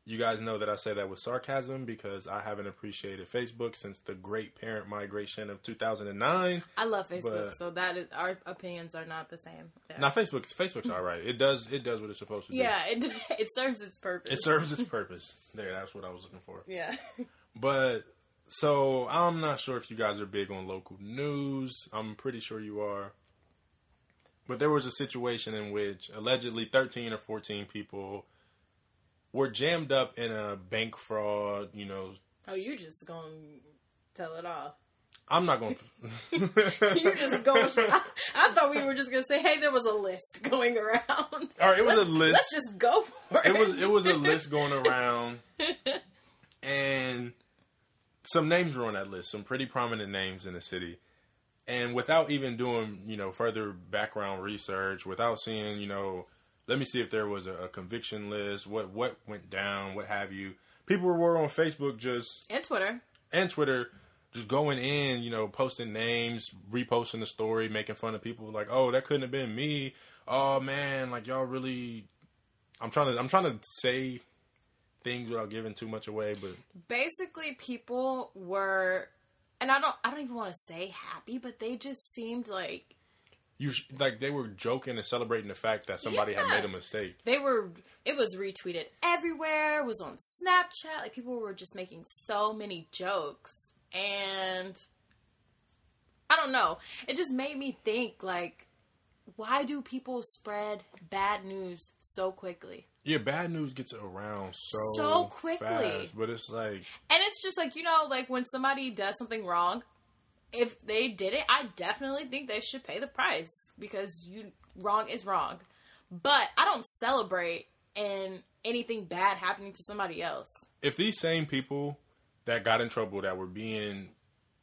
You guys know that I say that with sarcasm because I haven't appreciated Facebook since the great parent migration of 2009. I love Facebook, so that is our opinions are not the same. Yeah. Now Facebook, Facebook's all right. It does it does what it's supposed to do. Yeah, it it serves its purpose. It serves its purpose. There, that's what I was looking for. Yeah. But so I'm not sure if you guys are big on local news. I'm pretty sure you are. But there was a situation in which allegedly 13 or 14 people were jammed up in a bank fraud, you know. Oh, you just gonna tell it all. I'm not going. to. you just going. I, I, thought we were just gonna say, "Hey, there was a list going around." All right, it was let's, a list. Let's just go for it. It was it was a list going around, and some names were on that list. Some pretty prominent names in the city, and without even doing you know further background research, without seeing you know let me see if there was a, a, conviction list, what what went down, what have you. People were on Facebook just and Twitter and Twitter just going in, you know, posting names, reposting the story, making fun of people like, "Oh, that couldn't have been me." Oh man, like y'all really I'm trying to I'm trying to say things without giving too much away, but basically people were and I don't I don't even want to say happy, but they just seemed like you sh- like they were joking and celebrating the fact that somebody had made a mistake. They were. It was retweeted everywhere. It was on Snapchat. Like people were just making so many jokes, and I don't know. It just made me think like, why do people spread bad news so quickly? Yeah, bad news gets around so So quickly. fast, but it's like And it's just like, you know, like when somebody does something wrong, if they did it, I definitely think they should pay the price because you wrong is wrong. But I don't celebrate in anything bad happening to somebody else. if these same people that got in trouble that were being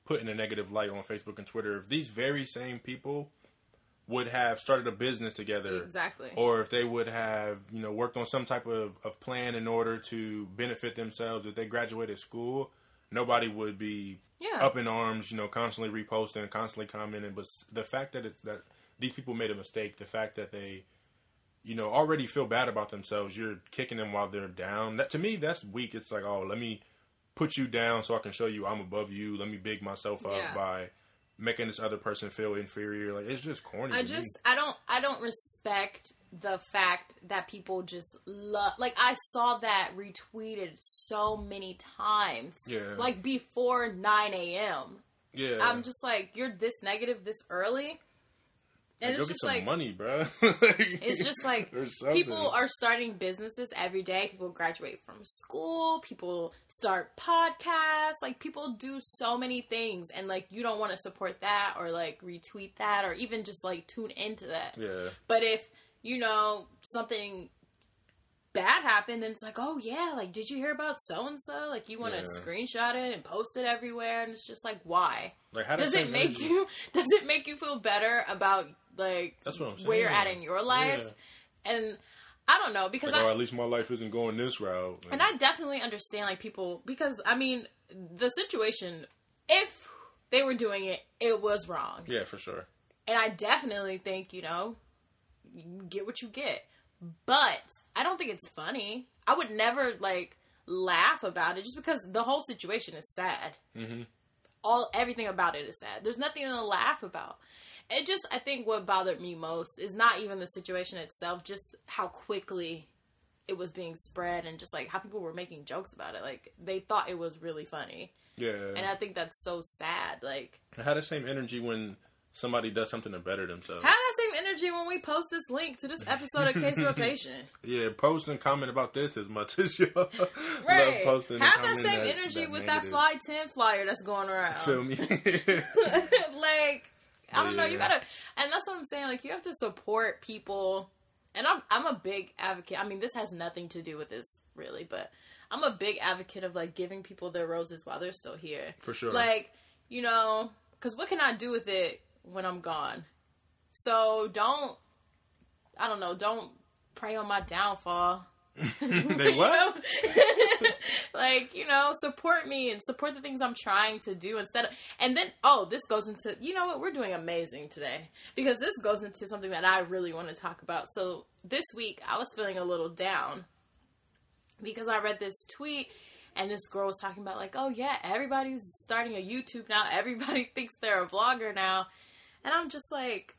put in a negative light on Facebook and Twitter, if these very same people would have started a business together, Exactly. or if they would have, you know, worked on some type of, of plan in order to benefit themselves, if they graduated school, nobody would be Yeah. up in arms, you know, constantly reposting, constantly commenting. But the fact that it's that these people made a mistake, the fact that they, you know, already feel bad about themselves, you're kicking them while they're down. That to me, that's weak. It's like, oh, let me put you down so I can show you I'm above you. Let me big myself up Yeah. by making this other person feel inferior. Like it's just corny. I to me. just I don't I don't respect the fact that people just love like I saw that retweeted so many times. Yeah. Like before nine AM. yeah. I'm just like, you're this negative this early. And Like, it's just like money, bro. it's just like people are starting businesses every day. People graduate from school. People start podcasts. Like people do so many things, and like you don't want to support that or like retweet that or even just like tune into that. Yeah. But if you know something bad happened, then it's like, oh yeah, like did you hear about so and so? Like you want to Yeah. screenshot it and post it everywhere, and it's just like, why? Like how Does that it make you? Does it make you feel better about like That's what I'm saying. where you're at in your life? And I don't know because Like, I oh, at least my life isn't going this route. and I definitely understand like people because I mean the situation if they were doing it, it was wrong. yeah, for sure. And I definitely think, you know, you get what you get. But I don't think it's funny. I would never like laugh about it just because the whole situation is sad. hmm All everything about it is sad. There's nothing to laugh about. It just I think what bothered me most is not even the situation itself, just how quickly it was being spread and just like how people were making jokes about it. Like they thought it was really funny. Yeah. And I think that's so sad. Like I had the same energy when somebody does something to better themselves. Have that same energy when we post this link to this episode of Case Rotation. Yeah, post and comment about this as much as y'all Right. love posting. and Have that same energy with that. Fly 10 flyer that's going around. Feel me? like, I don't know, you gotta, and that's what I'm saying. Like, you have to support people. And I'm, I'm a big advocate. I mean, this has nothing to do with this really, but I'm a big advocate of like giving people their roses while they're still here. For sure. Like, you know, because what can I do with it when I'm gone? So don't, I don't know, don't pray on my downfall. they what? Like, you know, support me and support the things I'm trying to do instead of, and then, oh, this goes into, you know what, we're doing amazing today because this goes into something that I really want to talk about. So this week I was feeling a little down because I read this tweet and this girl was talking about like, oh yeah, everybody's starting a YouTube now. Everybody thinks they're a vlogger now. And I'm just like,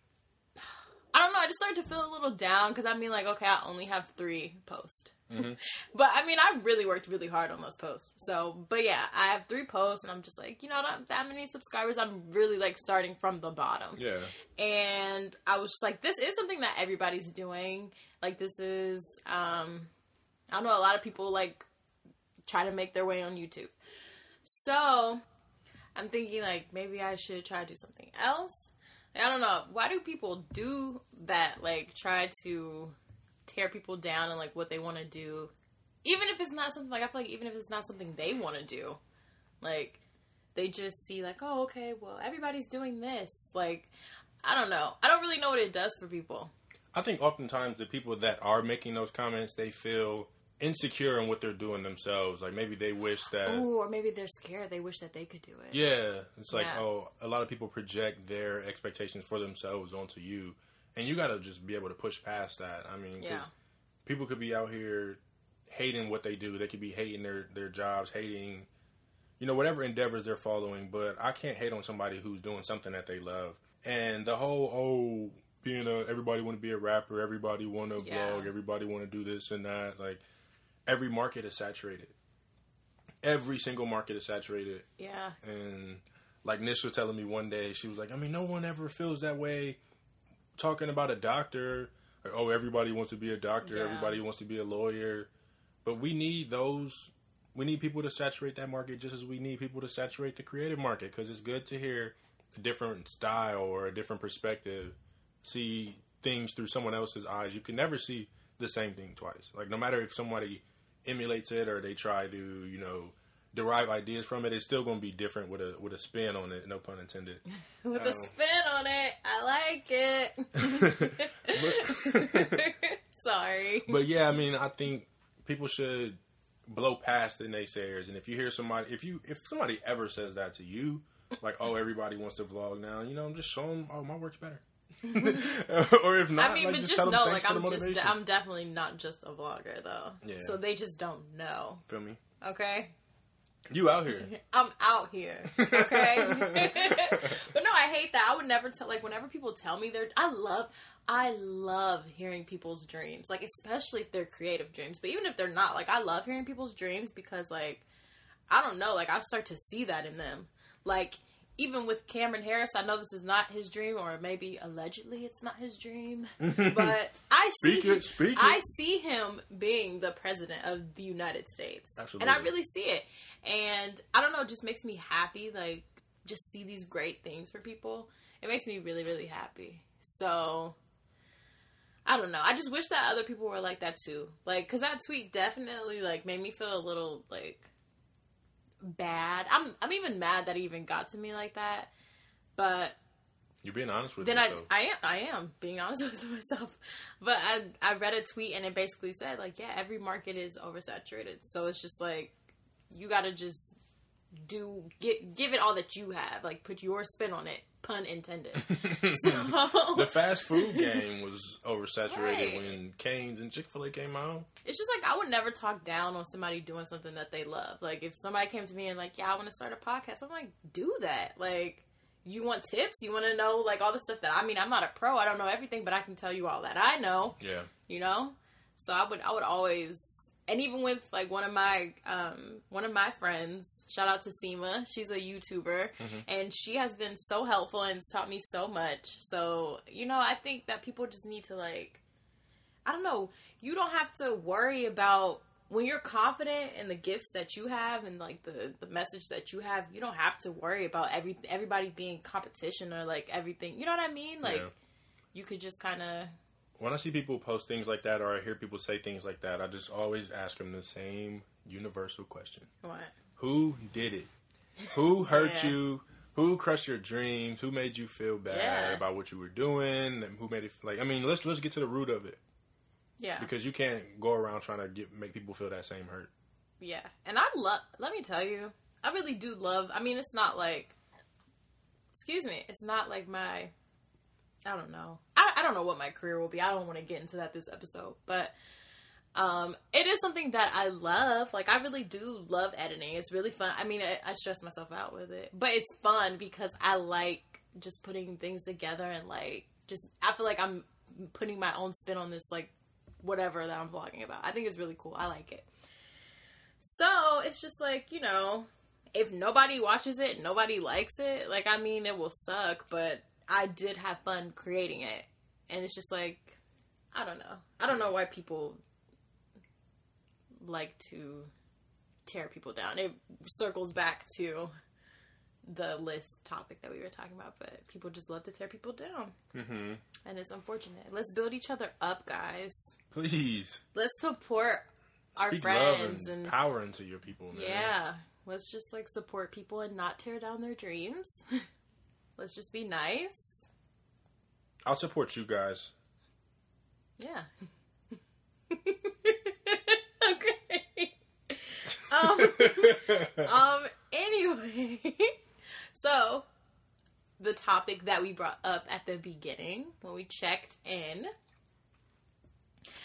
I don't know. I just started to feel a little down because I mean, like, okay, I only have three posts. Mhm. but I mean, I really worked really hard on those posts. So, but yeah, I have three posts and I'm just like, you know, not that many subscribers. I'm really like starting from the bottom Yeah. and I was just like, this is something that everybody's doing. Like, this is, um, I don't know, a lot of people like try to make their way on YouTube. So I'm thinking like maybe I should try to do something else. I don't know. Why do people do that? Like, try to tear people down and like what they want to do, even if it's not something like I feel like even if it's not something they want to do, like they just see like, oh, okay, well, everybody's doing this. Like, I don't know. I don't really know what it does for people. I think oftentimes the people that are making those comments, they feel insecure in what they're doing themselves. Like maybe they wish that. Ooh, or maybe they're scared. They wish that they could do it. Yeah, it's like Yeah. oh, a lot of people project their expectations for themselves onto you, and you got to just be able to push past that. I mean, Yeah. people could be out here hating what they do. They could be hating their their jobs, hating, you know, whatever endeavors they're following. But I can't hate on somebody who's doing something that they love. And the whole oh, being a everybody want to be a rapper, everybody want to Yeah. vlog, everybody want to do this and that. Like every market is saturated. Every single market is saturated, Yeah. and like Nish was telling me one day, she was like, I mean, no one ever feels that way talking about a doctor. Oh, everybody wants to be a doctor, Yeah. everybody wants to be a lawyer, but we need those. We need people to saturate that market just as we need people to saturate the creative market because it's good to hear a different style or a different perspective, see things through someone else's eyes. You can never see the same thing twice. Like no matter if somebody emulates it or they try to, you know, derive ideas from it, it's still going to be different with a with a spin on it. No pun intended. With a Um, spin on it. I like it. Sorry. But yeah, I mean, I think people should blow past the naysayers. And if you hear somebody, if you if somebody ever says that to you, like, oh, everybody wants to vlog now, you know, just show them, oh, my work's better. or if not, I mean, like, but just, just know, like, I'm just. I'm definitely not just a vlogger, though. Yeah. So they just don't know. Feel me? Okay? You out here? I'm out here. Okay? but no, I hate that. I would never tell, like, whenever people tell me they're, I love, I love hearing people's dreams. Like, especially if they're creative dreams. But even if they're not, like, I love hearing people's dreams because, like, I don't know, like, I start to see that in them. Like, even with Cameron Harris, I know this is not his dream, or maybe allegedly it's not his dream, but I see it, speak it. I see him being the president of the United States, Absolutely. and I really see it. And I don't know, it just makes me happy. Like, just see these great things for people. It makes me really, really happy. So. I don't know. I just wish that other people were like that too. Like, cause that tweet definitely like made me feel a little like bad. I'm I'm even mad that it even got to me like that. But You're being honest with then I. I am I am being honest with myself. But I I read a tweet and it basically said like yeah every market is oversaturated. So it's just like you got to just do get give it all that you have. Like put your spin on it. Pun intended. so the fast food game was oversaturated Right. when Canes and Chick Fil A came out. it's just like I would never talk down on somebody doing something that they love. Like if somebody came to me and like, yeah, I want to start a podcast, I'm like, do that. Like, you want tips? You want to know like all the stuff that I mean, I'm not a pro. I don't know everything, but I can tell you all that I know. Yeah. You know, so I would I would always. And even with like one of my um one of my friends, shout out to Seema, she's a YouTuber and she has been so helpful and has taught me so much. So, you know, I think that people just need to like I don't know, you don't have to worry about when you're confident in the gifts that you have and like the the message that you have, you don't have to worry about every everybody being competition or like everything. You know what I mean? Like Yeah. you could just kind of when I see people post things like that or I hear people say things like that, I just always ask them the same universal question. what? Who did it? Who hurt Yeah. you? Who crushed your dreams? Who made you feel bad Yeah. about what you were doing? And who made it like I mean, let's let's get to the root of it Yeah. because you can't go around trying to get make people feel that same hurt. Yeah, and I love. Let me tell you, I really do love. I mean, it's not like, excuse me, it's not like my. I don't know. I, I don't know what my career will be. I don't want to get into that this episode, but um, it is something that I love. Like I really do love editing. It's really fun. I mean, I, I stress myself out with it, but it's fun because I like just putting things together and like just. I feel like I'm putting my own spin on this, like whatever that I'm vlogging about. I think it's really cool. I like it. So it's just like, you know, if nobody watches it, nobody likes it, like, I mean, it will suck, but I did have fun creating it. And it's just like, I don't know. I don't know why people like to tear people down. It circles back to the list topic that we were talking about, but people just love to tear people down. Mm-hmm. And it's unfortunate. Let's build each other up, guys. Please Let's support our speak friends and, and power into your people, man. yeah, let's just like support people and not tear down their dreams. let's just be nice. I'll support you guys. Yeah. okay. Um. um. Anyway, so the topic that we brought up at the beginning when we checked in.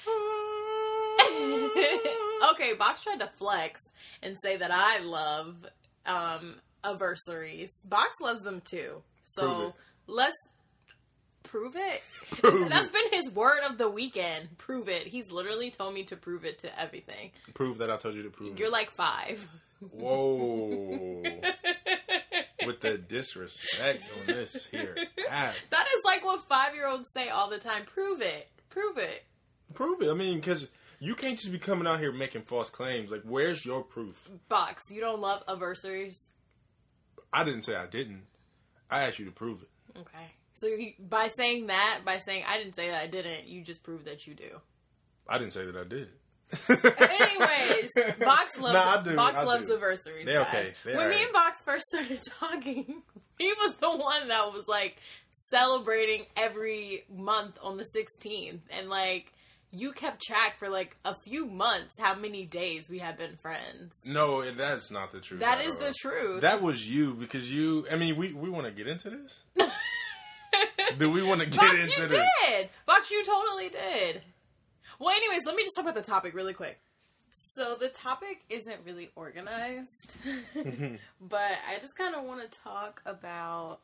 okay, Box tried to flex and say that I love um anniversaries. Box loves them too. So let's prove it. Prove That's it. been his word of the weekend. Prove it. He's literally told me to prove it to everything. Prove that I told you to prove. You're it. like five. whoa, with the disrespect on this here. That is like what five year olds say all the time. Prove it. Prove it. Prove it. I mean, because you can't just be coming out here making false claims. Like, where's your proof? Box, you don't love anniversaries? I didn't say I didn't. I asked you to prove it. Okay. So you, by saying that, by saying I didn't say that I didn't, you just proved that you do. I didn't say that I did. Anyways, Box loves Nah, do, Box I loves do. anniversaries. They guys. okay. They when me alright. and Box first started talking, he was the one that was like celebrating every month on the 16th, and like you kept track for like a few months how many days we had been friends. No, and that's not the truth. That is all. the truth. That was you because you. I mean, we we want to get into this. Do we want to get Box, into you this? did. Box, you totally did. Well, anyways, let me just talk about the topic really quick. So the topic isn't really organized, but I just kind of want to talk about,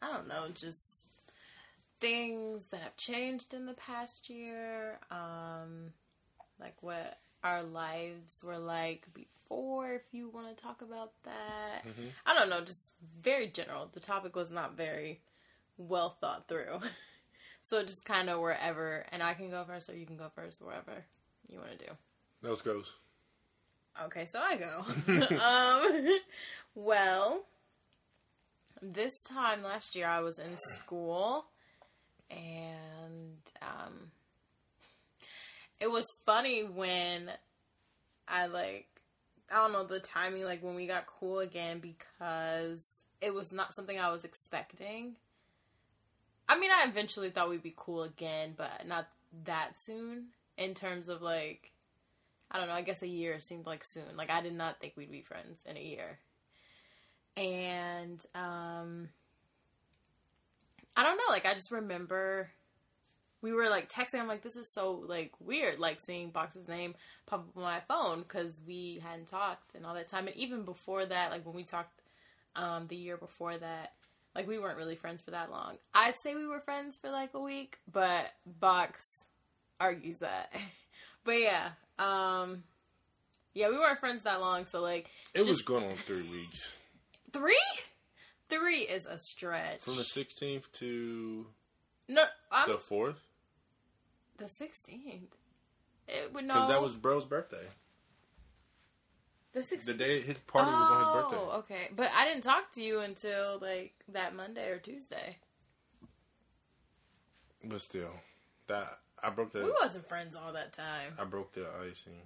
I don't know, just things that have changed in the past year, um, like what our lives were like before. If you want to talk about that, Mhm. I don't know, just very general. The topic was not very well thought through. so just kind of wherever, and I can go first or you can go first, wherever you want to do. Those goes. Okay, so I go. um, well, this time last year I was in school, and um, it was funny when I like I don't know the timing, like when we got cool again, because it was not something I was expecting. I mean, I eventually thought we'd be cool again, but not that soon. In terms of like, I don't know. I guess a year seemed like soon. Like I did not think we'd be friends in a year. And um I don't know, like I just remember we were like texting. I'm like, this is so like weird, like seeing Box's name pop up on my phone because we hadn't talked and all that time. And even before that, like when we talked um the year before that, like we weren't really friends for that long. I'd say we were friends for like a week, but Box argues that. but yeah, um yeah, we weren't friends that long, so like It was going on three weeks three? Three is a stretch. from the 16th to no, I'm the 4th the sixteenth. It would no. because that was bro's birthday. the 16th. The day his party was on his birthday. Oh, okay. But I didn't talk to you until like that Monday or Tuesday. But still, that I broke the We wasn't friends all that time. I broke the icing.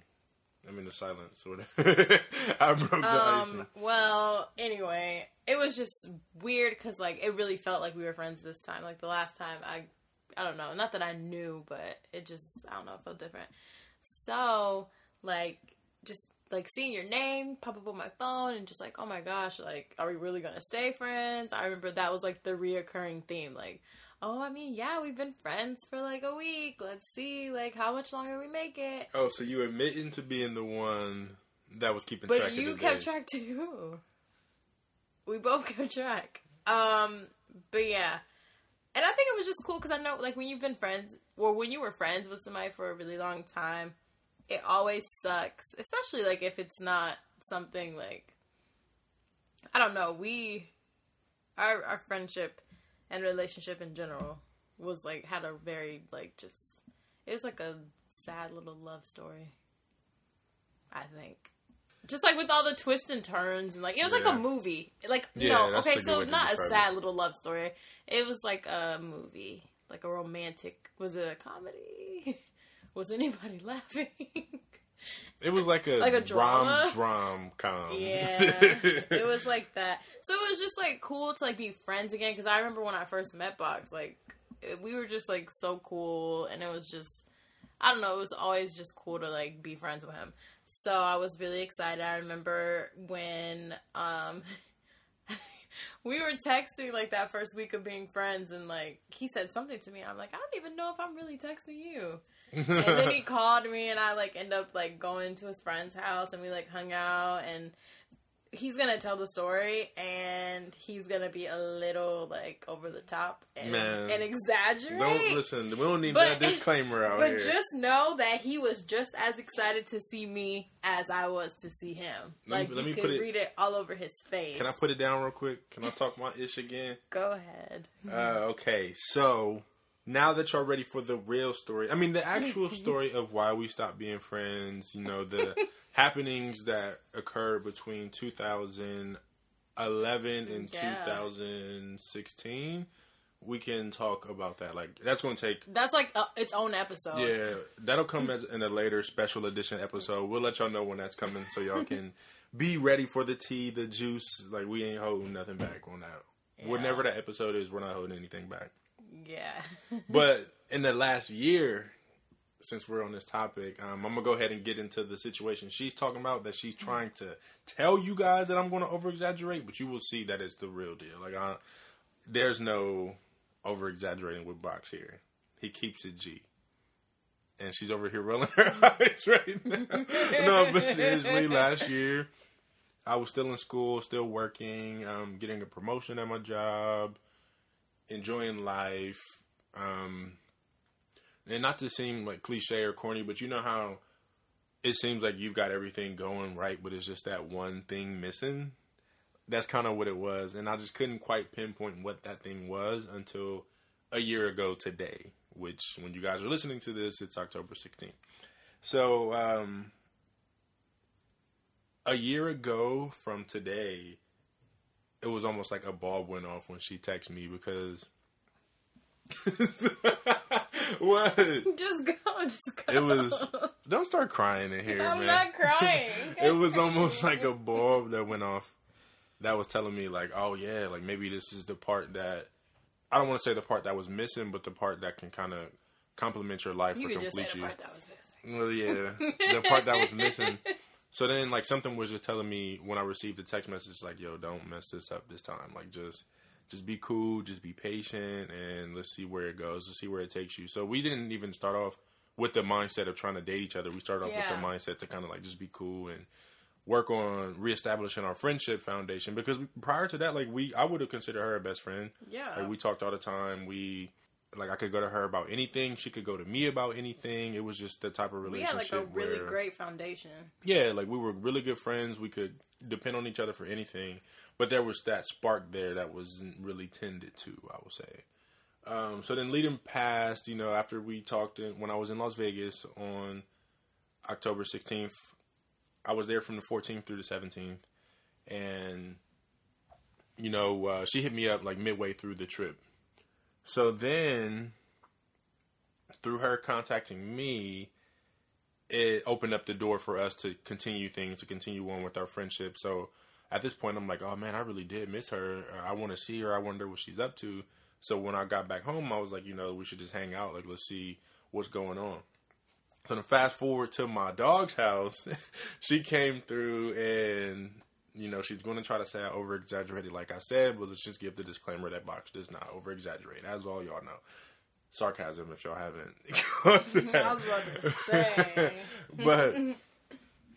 I mean the silence or whatever. I broke the. Um. Well, anyway, it was just weird because like it really felt like we were friends this time. Like the last time, I, I don't know. Not that I knew, but it just I don't know. It felt different. So like just like seeing your name pop up on my phone and just like oh my gosh like are we really gonna stay friends i remember that was like the reoccurring theme like oh i mean yeah we've been friends for like a week. Let's see like how much longer we make it. Oh, so you admitting to being the one that was keeping but track you of the kept days. track too. We both kept track. Um but yeah. And i think it was just cool because i know like when you've been friends or when you were friends with somebody for a really long time it always sucks especially like if it's not something like i don't know we our our friendship and relationship in general was like had a very like just it was like a sad little love story i think. Just like with all the twists and turns and like it was like a movie. Like you Yeah, know okay so not a describe it. sad little love story. It was like a movie. Like a romantic was it a comedy? Was anybody laughing It was like a Like a drama? drum com. Yeah, it was like that. So it was just like cool to like be friends again because I remember when I first met Box, like we were just like so cool, and it was just I don't know, it was always just cool to like be friends with him. So I was really excited. I remember when um we were texting like that first week of being friends, and like he said something to me. I'm like, I don't even know if I'm really texting you and then he called me and I like end up like going to his friend's house and we like hung out and he's gonna tell the story and he's gonna be a little like over the top and, Man. and exaggerate. Don't listen. We don't need But- that disclaimer out But here. But just know that he was just as excited to see me as I was to see him. Let me- Like let you me could it- read it all over his face. Can I put it down real quick? Can I talk my ish again? Go ahead. Uh, okay, so now that y'all ready for the real story, I mean the actual story of why we stopped being friends, you know, the happenings that occurred between 2011 and Yeah. 2016, we can talk about that. Like that's going to take That's like uh, its own episode. yeah, that'll come as in a later special edition episode. We'll let y'all know when that's coming so y'all can be ready for the tea, the juice. Like we ain't holding nothing back on that. Yeah. Whenever that episode is, we're not holding anything back. Yeah. But in the last year, since we're on this topic, um, I'm gonna go ahead and get into the situation she's talking about. That she's trying to tell you guys that I'm going to over exaggerate, but you will see that it's the real deal. Like, I, there's no over exaggerating with Box here. He keeps it G. And she's over here rolling her eyes right now. no, but seriously, last year I was still in school, still working, um, getting a promotion at my job, enjoying life. Um, and not to seem like cliche or corny, but you know how it seems like you've got everything going right, but it's just that one thing missing. That's kind of what it was, and I just couldn't quite pinpoint what that thing was until a year ago today. Which, when you guys are listening to this, it's October 16th. So, um, a year ago from today, it was almost like a bulb went off when she texted me because. what? Just go. Just go. It was. Don't start crying in here, I'm man. not crying. it was almost like a bulb that went off that was telling me, like, oh, yeah, like maybe this is the part that. I don't want to say the part that was missing, but the part that can kind of complement your life You or could just say complete the you. part that was missing. Well, yeah, the part that was missing. So then, like, something was just telling me when I received the text message, like, "Yo, don't mess this up this time. Like, just, just be cool, just be patient, and let's see where it goes. Let's see where it takes you." So we didn't even start off with the mindset of trying to date each other. We started off Yeah. with the mindset to kind of like just be cool and work on reestablishing our friendship foundation. Because prior to that, like, we, I would have considered her a best friend. Yeah. Like we talked all the time. We like I could go to her about anything. She could go to me about anything. It was just the type of relationship. we had like a really where, great foundation. yeah, like we were really good friends. We could depend on each other for anything. But there was that spark there that wasn't really tended to. I would say. Um, so then leading past, you know, after we talked in, when I was in Las Vegas on October 16th, I was there from the 14th through the 17th, and you know, uh, she hit me up like midway through the trip. So then, through her contacting me, it opened up the door for us to continue things, to continue on with our friendship. So at this point, I'm like, oh man, I really did miss her. I want to see her. I wonder what she's up to. So when I got back home, I was like, you know, we should just hang out. Like, let's see what's going on. So then fast forward to my dog's house, she came through and you know she's going to try to say I over exaggerated, like I said, but let's just give the disclaimer that box does not over exaggerate. That's all y'all know. Sarcasm, if y'all haven't. gone through that. I was about to say. but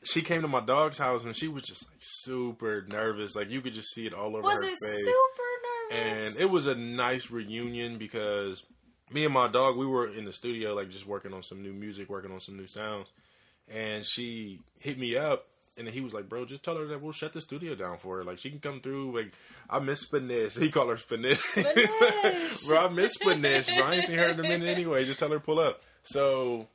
she came to my dog's house and she was just like super nervous. Like you could just see it all over Was her it face. super nervous? And it was a nice reunion because me and my dog, we were in the studio, like just working on some new music, working on some new sounds. And she hit me up, and he was like, "Bro, just tell her that we'll shut the studio down for her. Like she can come through. Like I miss Spanish. He called her Spanish. Bro, I miss Spanish. Bro, I ain't seen her in a minute anyway. Just tell her to pull up. So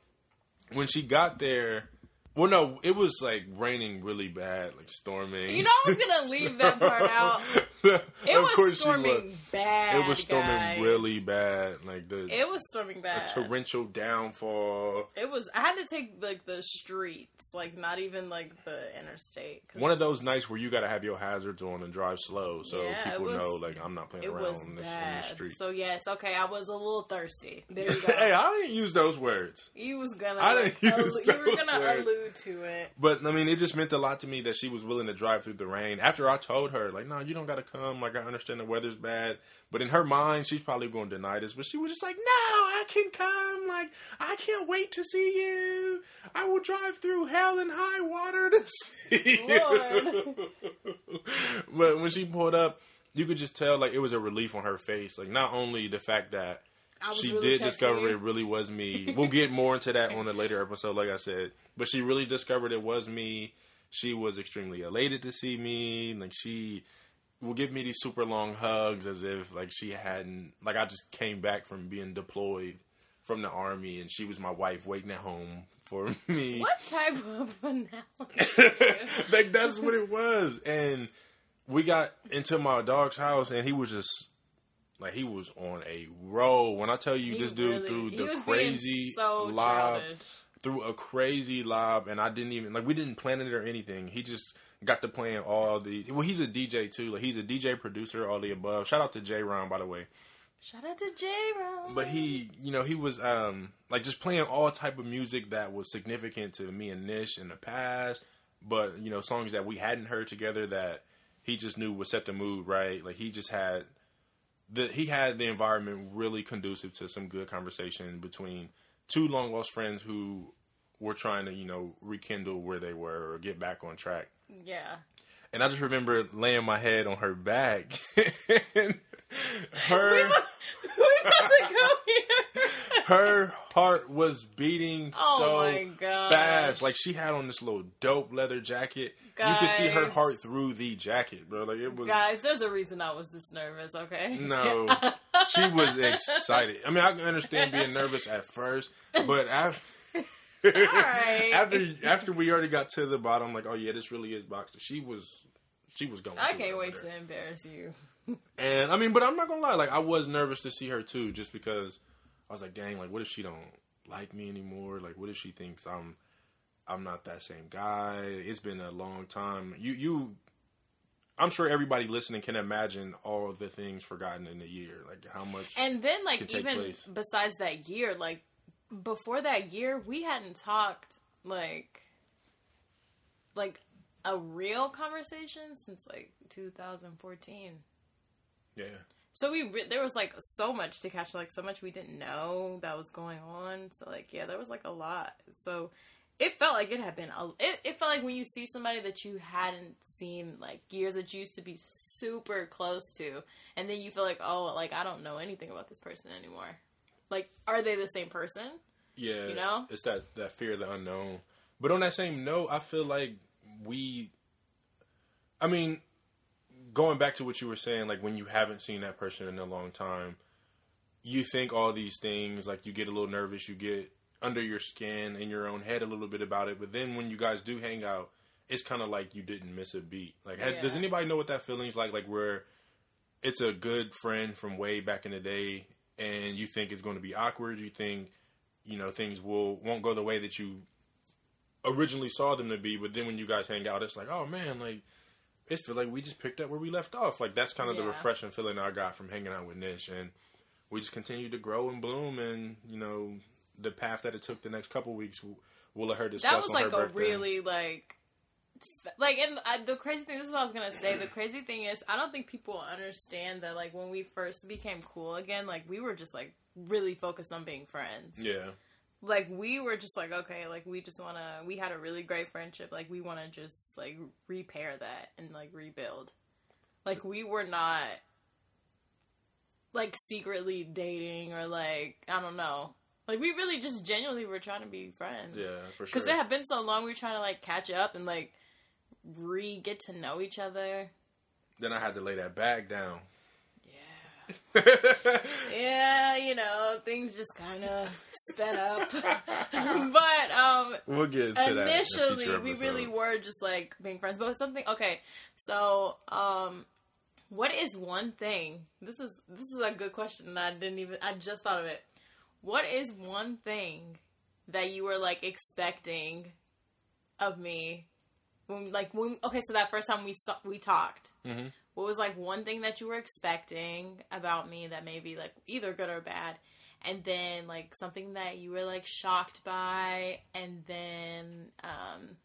when she got there, well, no, it was like raining really bad, like storming. You know, I was gonna leave that part out. It of was storming was. bad. It was storming guys. really bad, like the It was storming a bad. torrential downfall. It was. I had to take like the streets, like not even like the interstate. One of those nights where you got to have your hazards on and drive slow, so Yeah, people was- know like I'm not playing around on this, this street. So yes, okay, I was a little thirsty. There you go. hey, I didn't use those words, you was gonna. I didn't use allu- you were gonna words. allude to it. but I mean, it just meant a lot to me that she was willing to drive through the rain. After I told her, like, no, you don't got to come. Like, I understand the weather's bad, but in her mind, she's probably going to deny this. But she was just like, no, I can come. Like, I can't wait to see you. I will drive through hell and high water to see you. but when she pulled up, you could just tell like it was a relief on her face. Like not only the fact that she really did discover it really was me. We'll get more into that on a later episode, like I said. But she really discovered it was me. She was extremely elated to see me. Like she will give me these super long hugs as if like she hadn't like I just came back from being deployed from the army and she was my wife waiting at home for me. What type of analogy? like that's what it was. And we got into my dog's house and he was just like he was on a roll. When I tell you He this dude really- threw the crazy so lob childish. threw a crazy lob and I didn't even like we didn't plan it or anything. He just got to playing all the well he's a DJ too. Like he's a DJ producer, all the above. Shout out to J Ron by the way. Shout out to J Ron. But he, you know, he was um like just playing all type of music that was significant to me and Nish in the past, but you know, songs that we hadn't heard together that he just knew would set the mood right. Like he just had the he had the environment really conducive to some good conversation between two long lost friends who were trying to, you know, rekindle where they were or get back on track. yeah. And I just remember laying my head on her back. and her we about to go here. her heart was beating Oh so fast. Like she had on this little dope leather jacket. You could see her heart through the jacket, bro. Like it was. Guys, there's a reason I was this nervous, okay? No, she was excited. I mean, I can understand being nervous at first, but after. right. after after we already got to the bottom, like, oh yeah, this really is boxer. She was she was going. I can't wait to embarrass you. And I mean, but I'm not gonna lie, like I was nervous to see her too, just because I was like, dang, like what if she don't like me anymore? Like what if she thinks I'm I'm not that same guy? It's been a long time. You you I'm sure everybody listening can imagine all the things forgotten in a year, like how much And then, like, even place. besides that year, like, before that year, we hadn't talked, like, like, a real conversation since, like, 2014. Yeah. So we re- there was like so much to catch, like so much we didn't know that was going on. So like yeah, there was like a lot. So it felt like it had been. A, it it felt like when you see somebody that you hadn't seen like years that you used to be super close to, and then you feel like oh like I don't know anything about this person anymore. Like are they the same person? Yeah, You know? it's that that fear of the unknown. But on that same note, I feel like we, I mean, going back to what you were saying, like when you haven't seen that person in a long time, you think all these things, like you get a little nervous, you get under your skin in your own head a little bit about it. But then when you guys do hang out, it's kind of like you didn't miss a beat. Like, ha- does anybody know what that feeling's like? Like where it's a good friend from way back in the day, and you think it's going to be awkward. You think you know things will won't go the way that you originally saw them to be, but then when you guys hang out, it's like, oh man, like it's feel like we just picked up where we left off. Like that's kind of the refreshing feeling I got from hanging out with Nish, and we just continue to grow and bloom, and you know the path that it took the next couple weeks. We'll, let her discuss. that was like a really like like and I, the crazy thing this is what i was gonna say the crazy thing is i don't think people understand that like when we first became cool again like we were just like really focused on being friends yeah. Like we were just like okay like we just want to we had a really great friendship. Like we want to just like repair that and like rebuild. Like we were not like secretly dating or like i don't know. Like we really just genuinely were trying to be friends. Yeah, for sure. because it had been so long we were trying to like catch up and like re get to know each other. Then I had to lay that bag down. yeah you know things just kind of sped up but um we'll get that. in initially we really were just like being friends but something okay so um what is one thing this is this is a good question and i didn't even i just thought of it what is one thing that you were like expecting of me when like when okay so that first time we saw we talked Mhm. What was like one thing that you were expecting about me that may be like either good or bad and then like something that you were like shocked by and then um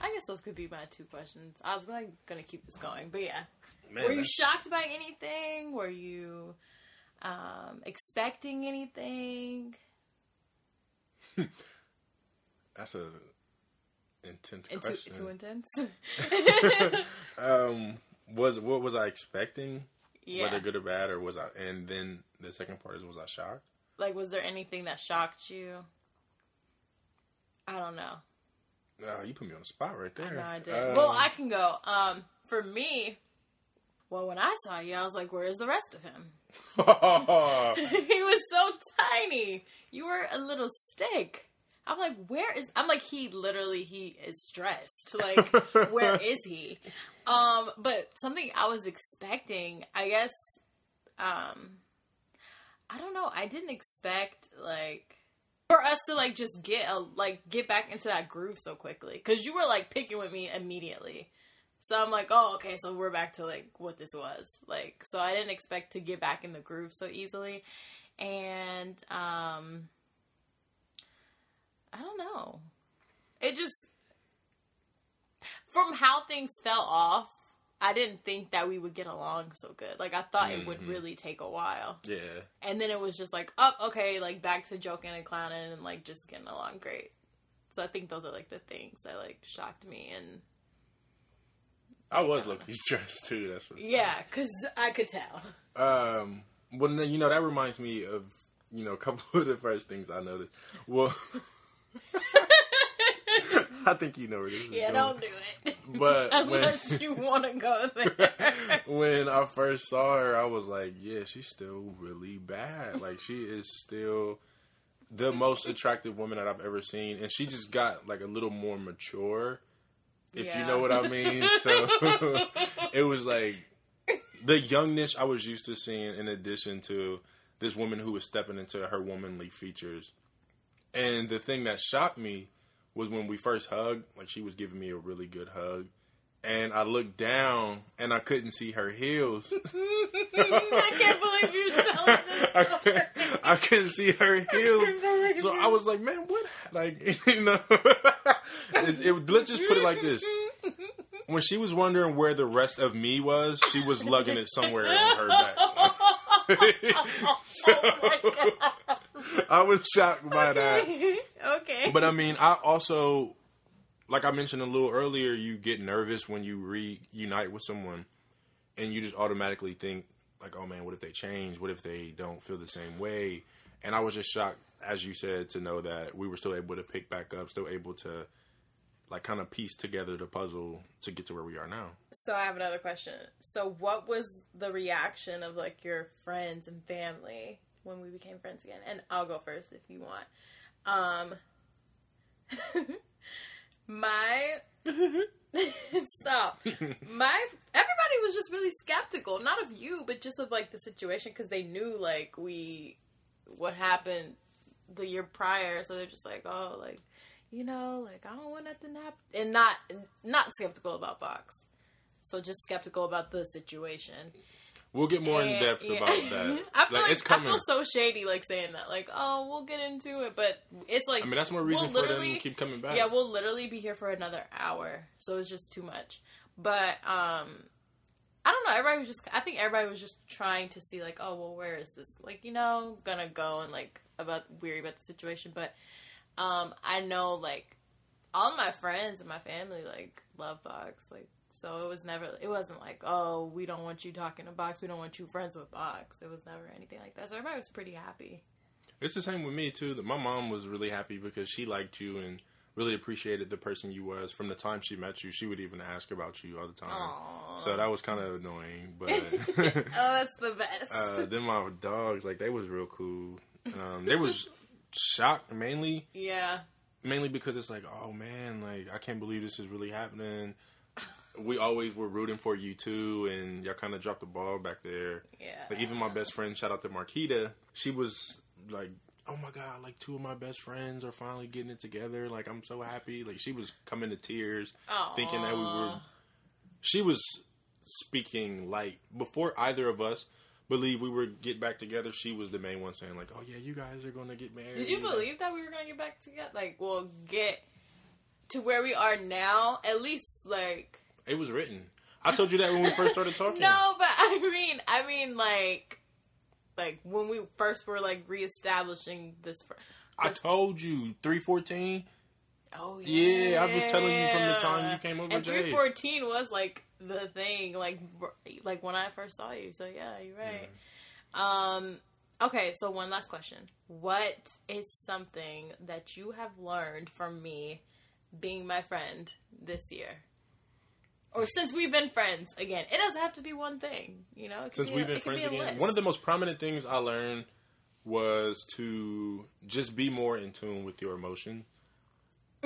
I guess those could be my two questions. I was like gonna keep this going, but yeah. Man, were you that's- shocked by anything? Were you um expecting anything? that's a intense And too, question. too intense. um, was what was I expecting? yeah. Whether good or bad, or was I? And then the second part is, was I shocked? Like, was there anything that shocked you? I don't know. Oh, you put me on the spot right there. No, I did. Uh, well, I can go. Um, for me, well, when I saw you, I was like, "Where's the rest of him?" he was so tiny. You were a little stick. I'm like, where is? I'm like, he literally he is stressed. Like, where is he? Um, but something I was expecting, I guess. Um, I don't know. I didn't expect like for us to like just get a like get back into that groove so quickly because you were like picking with me immediately. So I'm like, oh, okay, so we're back to like what this was. Like, so I didn't expect to get back in the groove so easily. And um I don't know. It just from how things fell off, I didn't think that we would get along so good. Like I thought it would Mhm. really take a while. yeah. And then it was just like, up, okay, like back to joking and clowning and like just getting along great. So I think those are like the things that like shocked me and I was looking stressed too. That's what. yeah, because I could tell. Um. Well, you know that reminds me of you know a couple of the first things I noticed. Well, I think you know where this is Yeah, going. don't do it. But when- unless you want to go there. when I first saw her, I was like, yeah, she's still really bad. Like she is still the most attractive woman that I've ever seen, and she just got like a little more mature, if you know what I mean. So it was like the youngness I was used to seeing, in addition to this woman who was stepping into her womanly features. And the thing that shocked me was when we first hugged, like she was giving me a really good hug. And I looked down and I couldn't see her heels. I can't believe you told this. I, couldn't, I couldn't see her heels. So I was like, man, what? Like, you know, it, it, let's just put it like this. When she was wondering where the rest of me was, she was lugging it somewhere on her back. Oh so, I was shocked by that. okay. But I mean, I also, like I mentioned a little earlier, you get nervous when you reunite with someone, and you just automatically think like, "Oh man, what if they change? What if they don't feel the same way?" And I was just shocked, as you said, to know that we were still able to pick back up, still able to like kind of piece together the puzzle to get to where we are now. So I have another question. So what was the reaction of like your friends and family when we became friends again? And I'll go first if you want. Um my stop. My everybody was just really skeptical, not of you, but just of like the situation cuz they knew like we what happened the year prior, so they're just like, "Oh, like you know, like I don't want nothing to happen," and not not skeptical about Fox. So just skeptical about the situation. We'll get more in depth yeah. about that. I feel like, it's coming. I feel so shady, like saying that, like, "Oh, we'll get into it," but it's like I mean, that's more reason we'll for them to keep coming back. yeah, we'll literally be here for another hour, so it's just too much. But um, I don't know. Everybody was just. I think everybody was just trying to see, like, oh, well, where is this? Like, you know, gonna go and like about weary about the situation. But um, I know like all my friends and my family like love Box. Like, so it was never. It wasn't like, oh, we don't want you talking to Box. We don't want you friends with Box. It was never anything like that. So everybody was pretty happy. It's the same with me too. That my mom was really happy because she liked you and really appreciated the person you was from the time she met you. She would even ask about you all the time. Aww. So that was kind of annoying, but oh, that's the best. uh, then my dogs, like they was real cool. Um, they was shocked mainly, yeah. mainly because it's like, oh man, like I can't believe this is really happening. We always were rooting for you too, and y'all kind of dropped the ball back there. Yeah. But even my best friend, shout out to Marquita, she was like, "Oh my god, like two of my best friends are finally getting it together. Like I'm so happy." Like she was coming to tears, thinking that we were. She was speaking like before either of us believe we were get back together. She was the main one saying like, "Oh yeah, you guys are going to get married." Did you believe that we were gonna get back together? Like, we'll get to where we are now. At least, like, It was written. I told you that when we first started talking. no, but I mean, I mean, like, like when we first were like reestablishing this. fr- I told you three fourteen. Oh Yeah, yeah, I was telling you from the time you came over, And three fourteen was like the thing, like like when I first saw you. So yeah, you're right. Um. Okay, so one last question: What is something that you have learned from me being my friend this year? Or since we've been friends again, it doesn't have to be one thing, you know. Since be we've been friends be again, list. one of the most prominent things I learned was to just be more in tune with your emotion.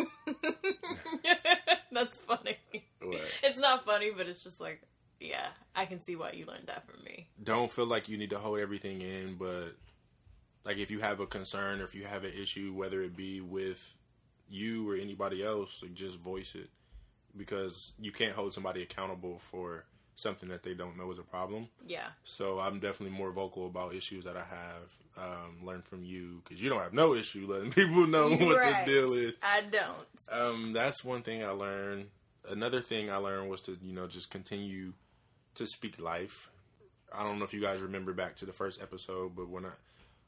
That's funny. What? It's not funny, but it's just like, yeah, I can see why you learned that from me. Don't feel like you need to hold everything in, but like if you have a concern or if you have an issue, whether it be with you or anybody else, like just voice it because you can't hold somebody accountable for something that they don't know is a problem. Yeah. So I'm definitely more vocal about issues that I have. Um, learn from you because you don't have no issue letting people know what Right. the deal is. I don't. Um, that's one thing I learned. Another thing I learned was to you know just continue to speak life. I don't know if you guys remember back to the first episode, but when I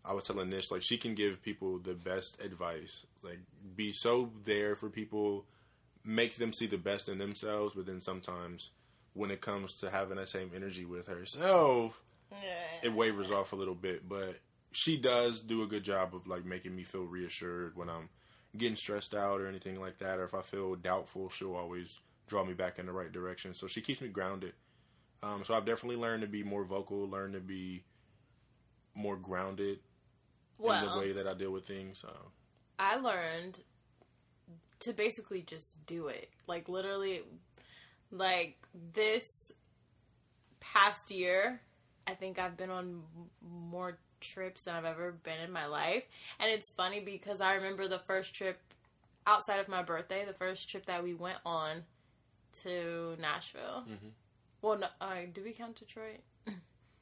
I was telling Nish like she can give people the best advice. Like be so there for people, make them see the best in themselves, but then sometimes when it comes to having that same energy with herself, it wavers off a little bit, but she does do a good job of like making me feel reassured when I'm getting stressed out or anything like that, or if I feel doubtful, she'll always draw me back in the right direction. So she keeps me grounded. Um, so I've definitely learned to be more vocal, learned to be more grounded in the way that I deal with things. So I learned to basically just do it. Like literally, like this past year, I think I've been on more trips than I've ever been in my life. And it's funny because I remember the first trip outside of my birthday, the first trip that we went on to Nashville. Mhm. Well, no, uh, do we count Detroit?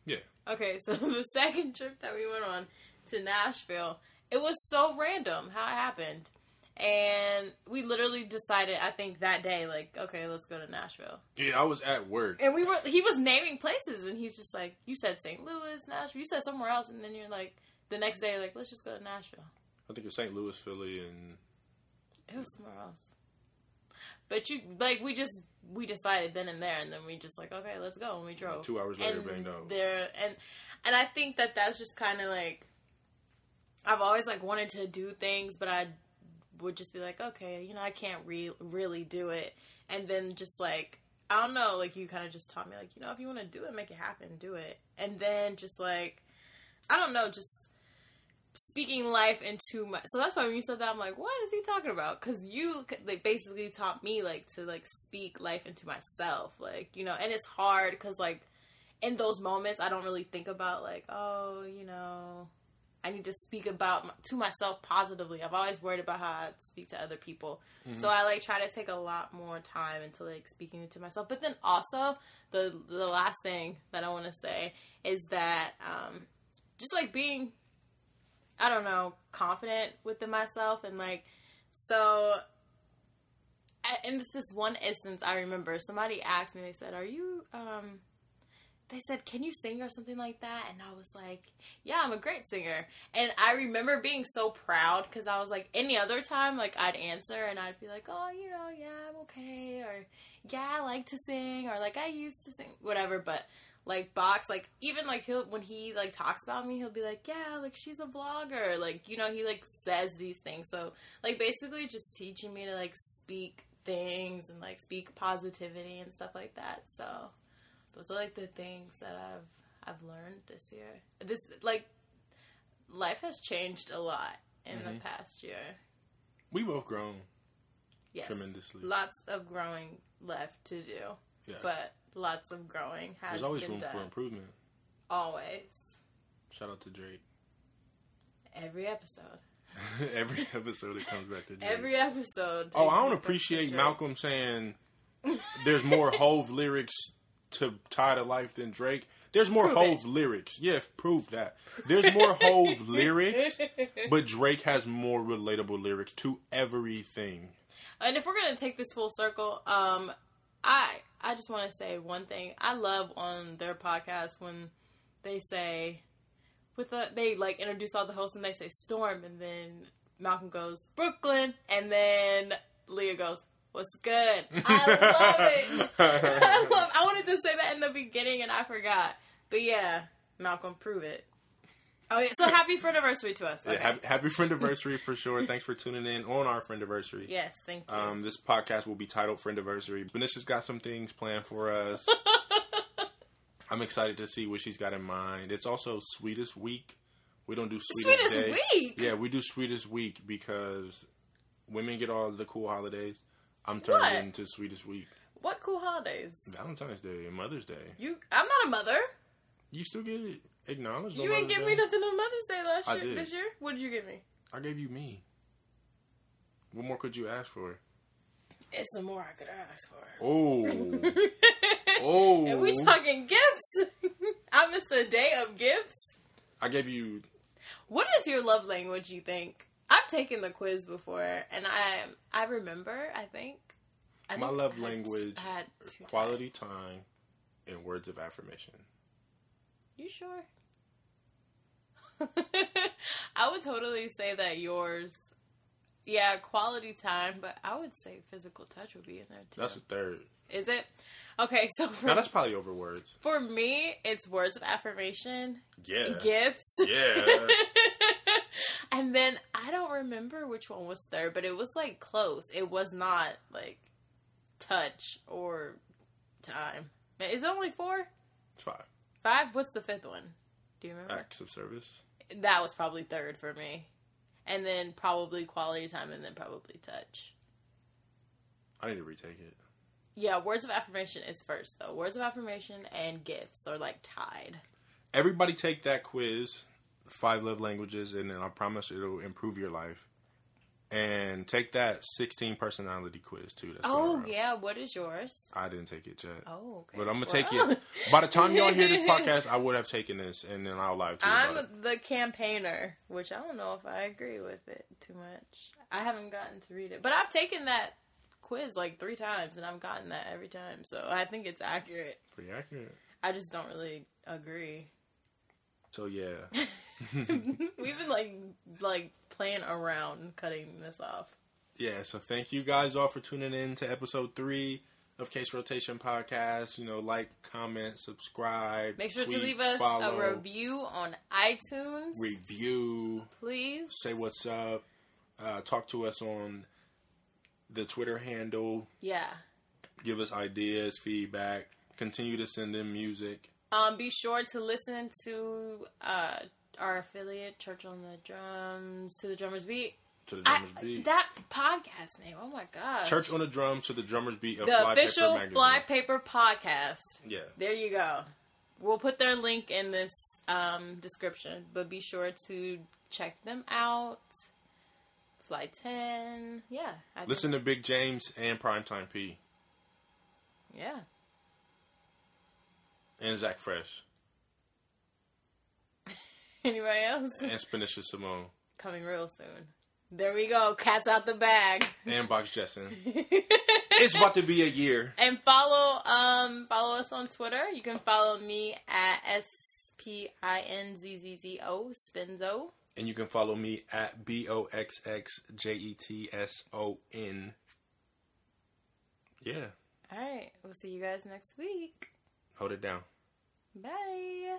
Yeah. Okay, so the second trip that we went on to Nashville, it was so random how it happened. And we literally decided, I think that day, like, okay, let's go to Nashville. yeah, I was at work. And we were, he was naming places, and he's just like, you said St. Louis, Nashville, you said somewhere else, and then you're like, the next day, like, let's just go to Nashville. I think it was St. Louis, Philly, and It was somewhere else. But you, like, we just, we decided then and there, and then we just like, okay, let's go, and we drove. two hours later, and banged out. there and and I think that that's just kind of like I've always like wanted to do things, but I would just be like, okay, you know, I can't re- really do it, and then just like I don't know, like you kind of just taught me like you know if you want to do it, make it happen, do it, and then just like I don't know, just speaking life into my so that's why when you said that i'm like what is he talking about? Because you like basically taught me like to like speak life into myself like you know and it's hard because like in those moments i don't really think about like oh you know i need to speak about to myself positively. I've always worried about how i speak to other people. So i like try to take a lot more time into like speaking to myself. But then also the the last thing that i want to say is that um just like being I don't know, confident within myself and like so And in this, this one instance I remember. Somebody asked me they said, "Are you um they said, "Can you sing or something like that?" And I was like, "Yeah, I'm a great singer." And I remember being so proud cuz I was like any other time like I'd answer and I'd be like, "Oh, you know, yeah, I'm okay," or "Yeah, I like to sing," or like I used to sing, whatever, but like box like even like he'll when he like talks about me he'll be like yeah like she's a vlogger like you know he like says these things so like basically just teaching me to like speak things and like speak positivity and stuff like that so those are like the things that i've i've learned this year this like life has changed a lot in the Mhm. past year we both grown yes tremendously. lots of growing left to do Yeah. but lots of growing has been. There's always room done. for improvement. always Shout out to Drake. every episode Every episode it comes back to Drake. every episode oh, I don't appreciate. Malcolm saying there's more Hove lyrics to tie to life than Drake. There's more Prove Hove it. lyrics. Yeah, prove that. There's more Hove lyrics, but Drake has more relatable lyrics to everything. and if we're gonna take this full circle um i i just want to say one thing i love on their podcast when they say with the they like introduce all the hosts and they say storm and then Malcolm goes, Brooklyn. And then Leah goes, What's good? I love it. I love I wanted to say that in the beginning and I forgot. But yeah, Malcolm, prove it. Oh, yeah. So happy friendiversary to us. Yeah, happy, happy friend anniversary for sure. Thanks for tuning in on our friendiversary. yes, thank you. Um, this podcast will be titled Friend Anniversary. Benisha's got some things planned for us. I'm excited to see what she's got in mind. It's also Sweetest Week. We don't do Sweetest, Sweetest. Week? Yeah, we do Sweetest Week because women get all the cool holidays. I'm turning What? it into Sweetest Week. what cool holidays? Valentine's Day and Mother's Day. You, I'm not a mother. You still get it acknowledged. on You ain't Mother's give Day? me nothing on Mother's Day last I year. did. This year, what did you give me? I gave you me. What more could you ask for? It's the more I could ask for. Oh, oh! And we talking gifts. I missed a day of gifts. I gave you What is your love language? You think? I've taken the quiz before, and I I remember. I think. I My think love I language, had two quality time and words of affirmation. You sure? I would totally say that yours, yeah, quality time, but I would say physical touch would be in there too. That's a third. Is it? Okay, so for, Now that's probably over words. for me, it's words of affirmation, Yeah. gifts. Yeah. and then I don't remember which one was third, but it was like close. It was not like touch or time. Is it only four? It's five. Five? What's the fifth one? Do you remember? Acts of service. that was probably third for me. And then probably quality time and then probably touch. I need to retake it. Yeah, words of affirmation is first though. Words of affirmation and gifts are like tied. Everybody take that quiz, five love languages, and then I promise it'll improve your life. And take that 16 personality quiz too. That's Oh yeah, what is yours? I didn't take it yet. Oh, okay. But I'm gonna Well. take it. By the time y'all hear this podcast, I would have taken this, and then I'll live I'm the campaigner, which I don't know if I agree with it too much. I haven't gotten to read it, but I've taken that quiz like three times, and I've gotten that every time, so I think it's accurate. Pretty accurate. I just don't really agree. So yeah, We've been like like playing around cutting this off. yeah. So thank you guys all for tuning in to episode three of Case Rotation Podcast. You know, like, comment, subscribe. Make sure tweet, to leave us follow, a review on iTunes, review. please. Say what's up. Uh, talk to us on the Twitter handle. Yeah. Give us ideas, feedback. Continue to send in music. Um, be sure to listen to uh, our affiliate, Church on the Drums, to the Drummers Beat. To the I, Drummers Beat. that podcast name, oh my god. Church on the drums to the drummers beat of the Fly official Paper Fly Paper podcast. Yeah. There you go. We'll put their link in this um, description, but be sure to check them out. Fly 10. Yeah. I think- Listen to Big James and Primetime P Yeah. and Zach Fresh Anybody else? and Spanisha Simone Coming real soon. There we go. Cat's out the bag. and Box Jetson. It's about to be a year. and follow um follow us on Twitter. You can follow me at S P I N Z Z Z O Spinzo. And you can follow me at B O X X J E T S O N. Yeah. All right. We'll see you guys next week. Hold it down. Bye.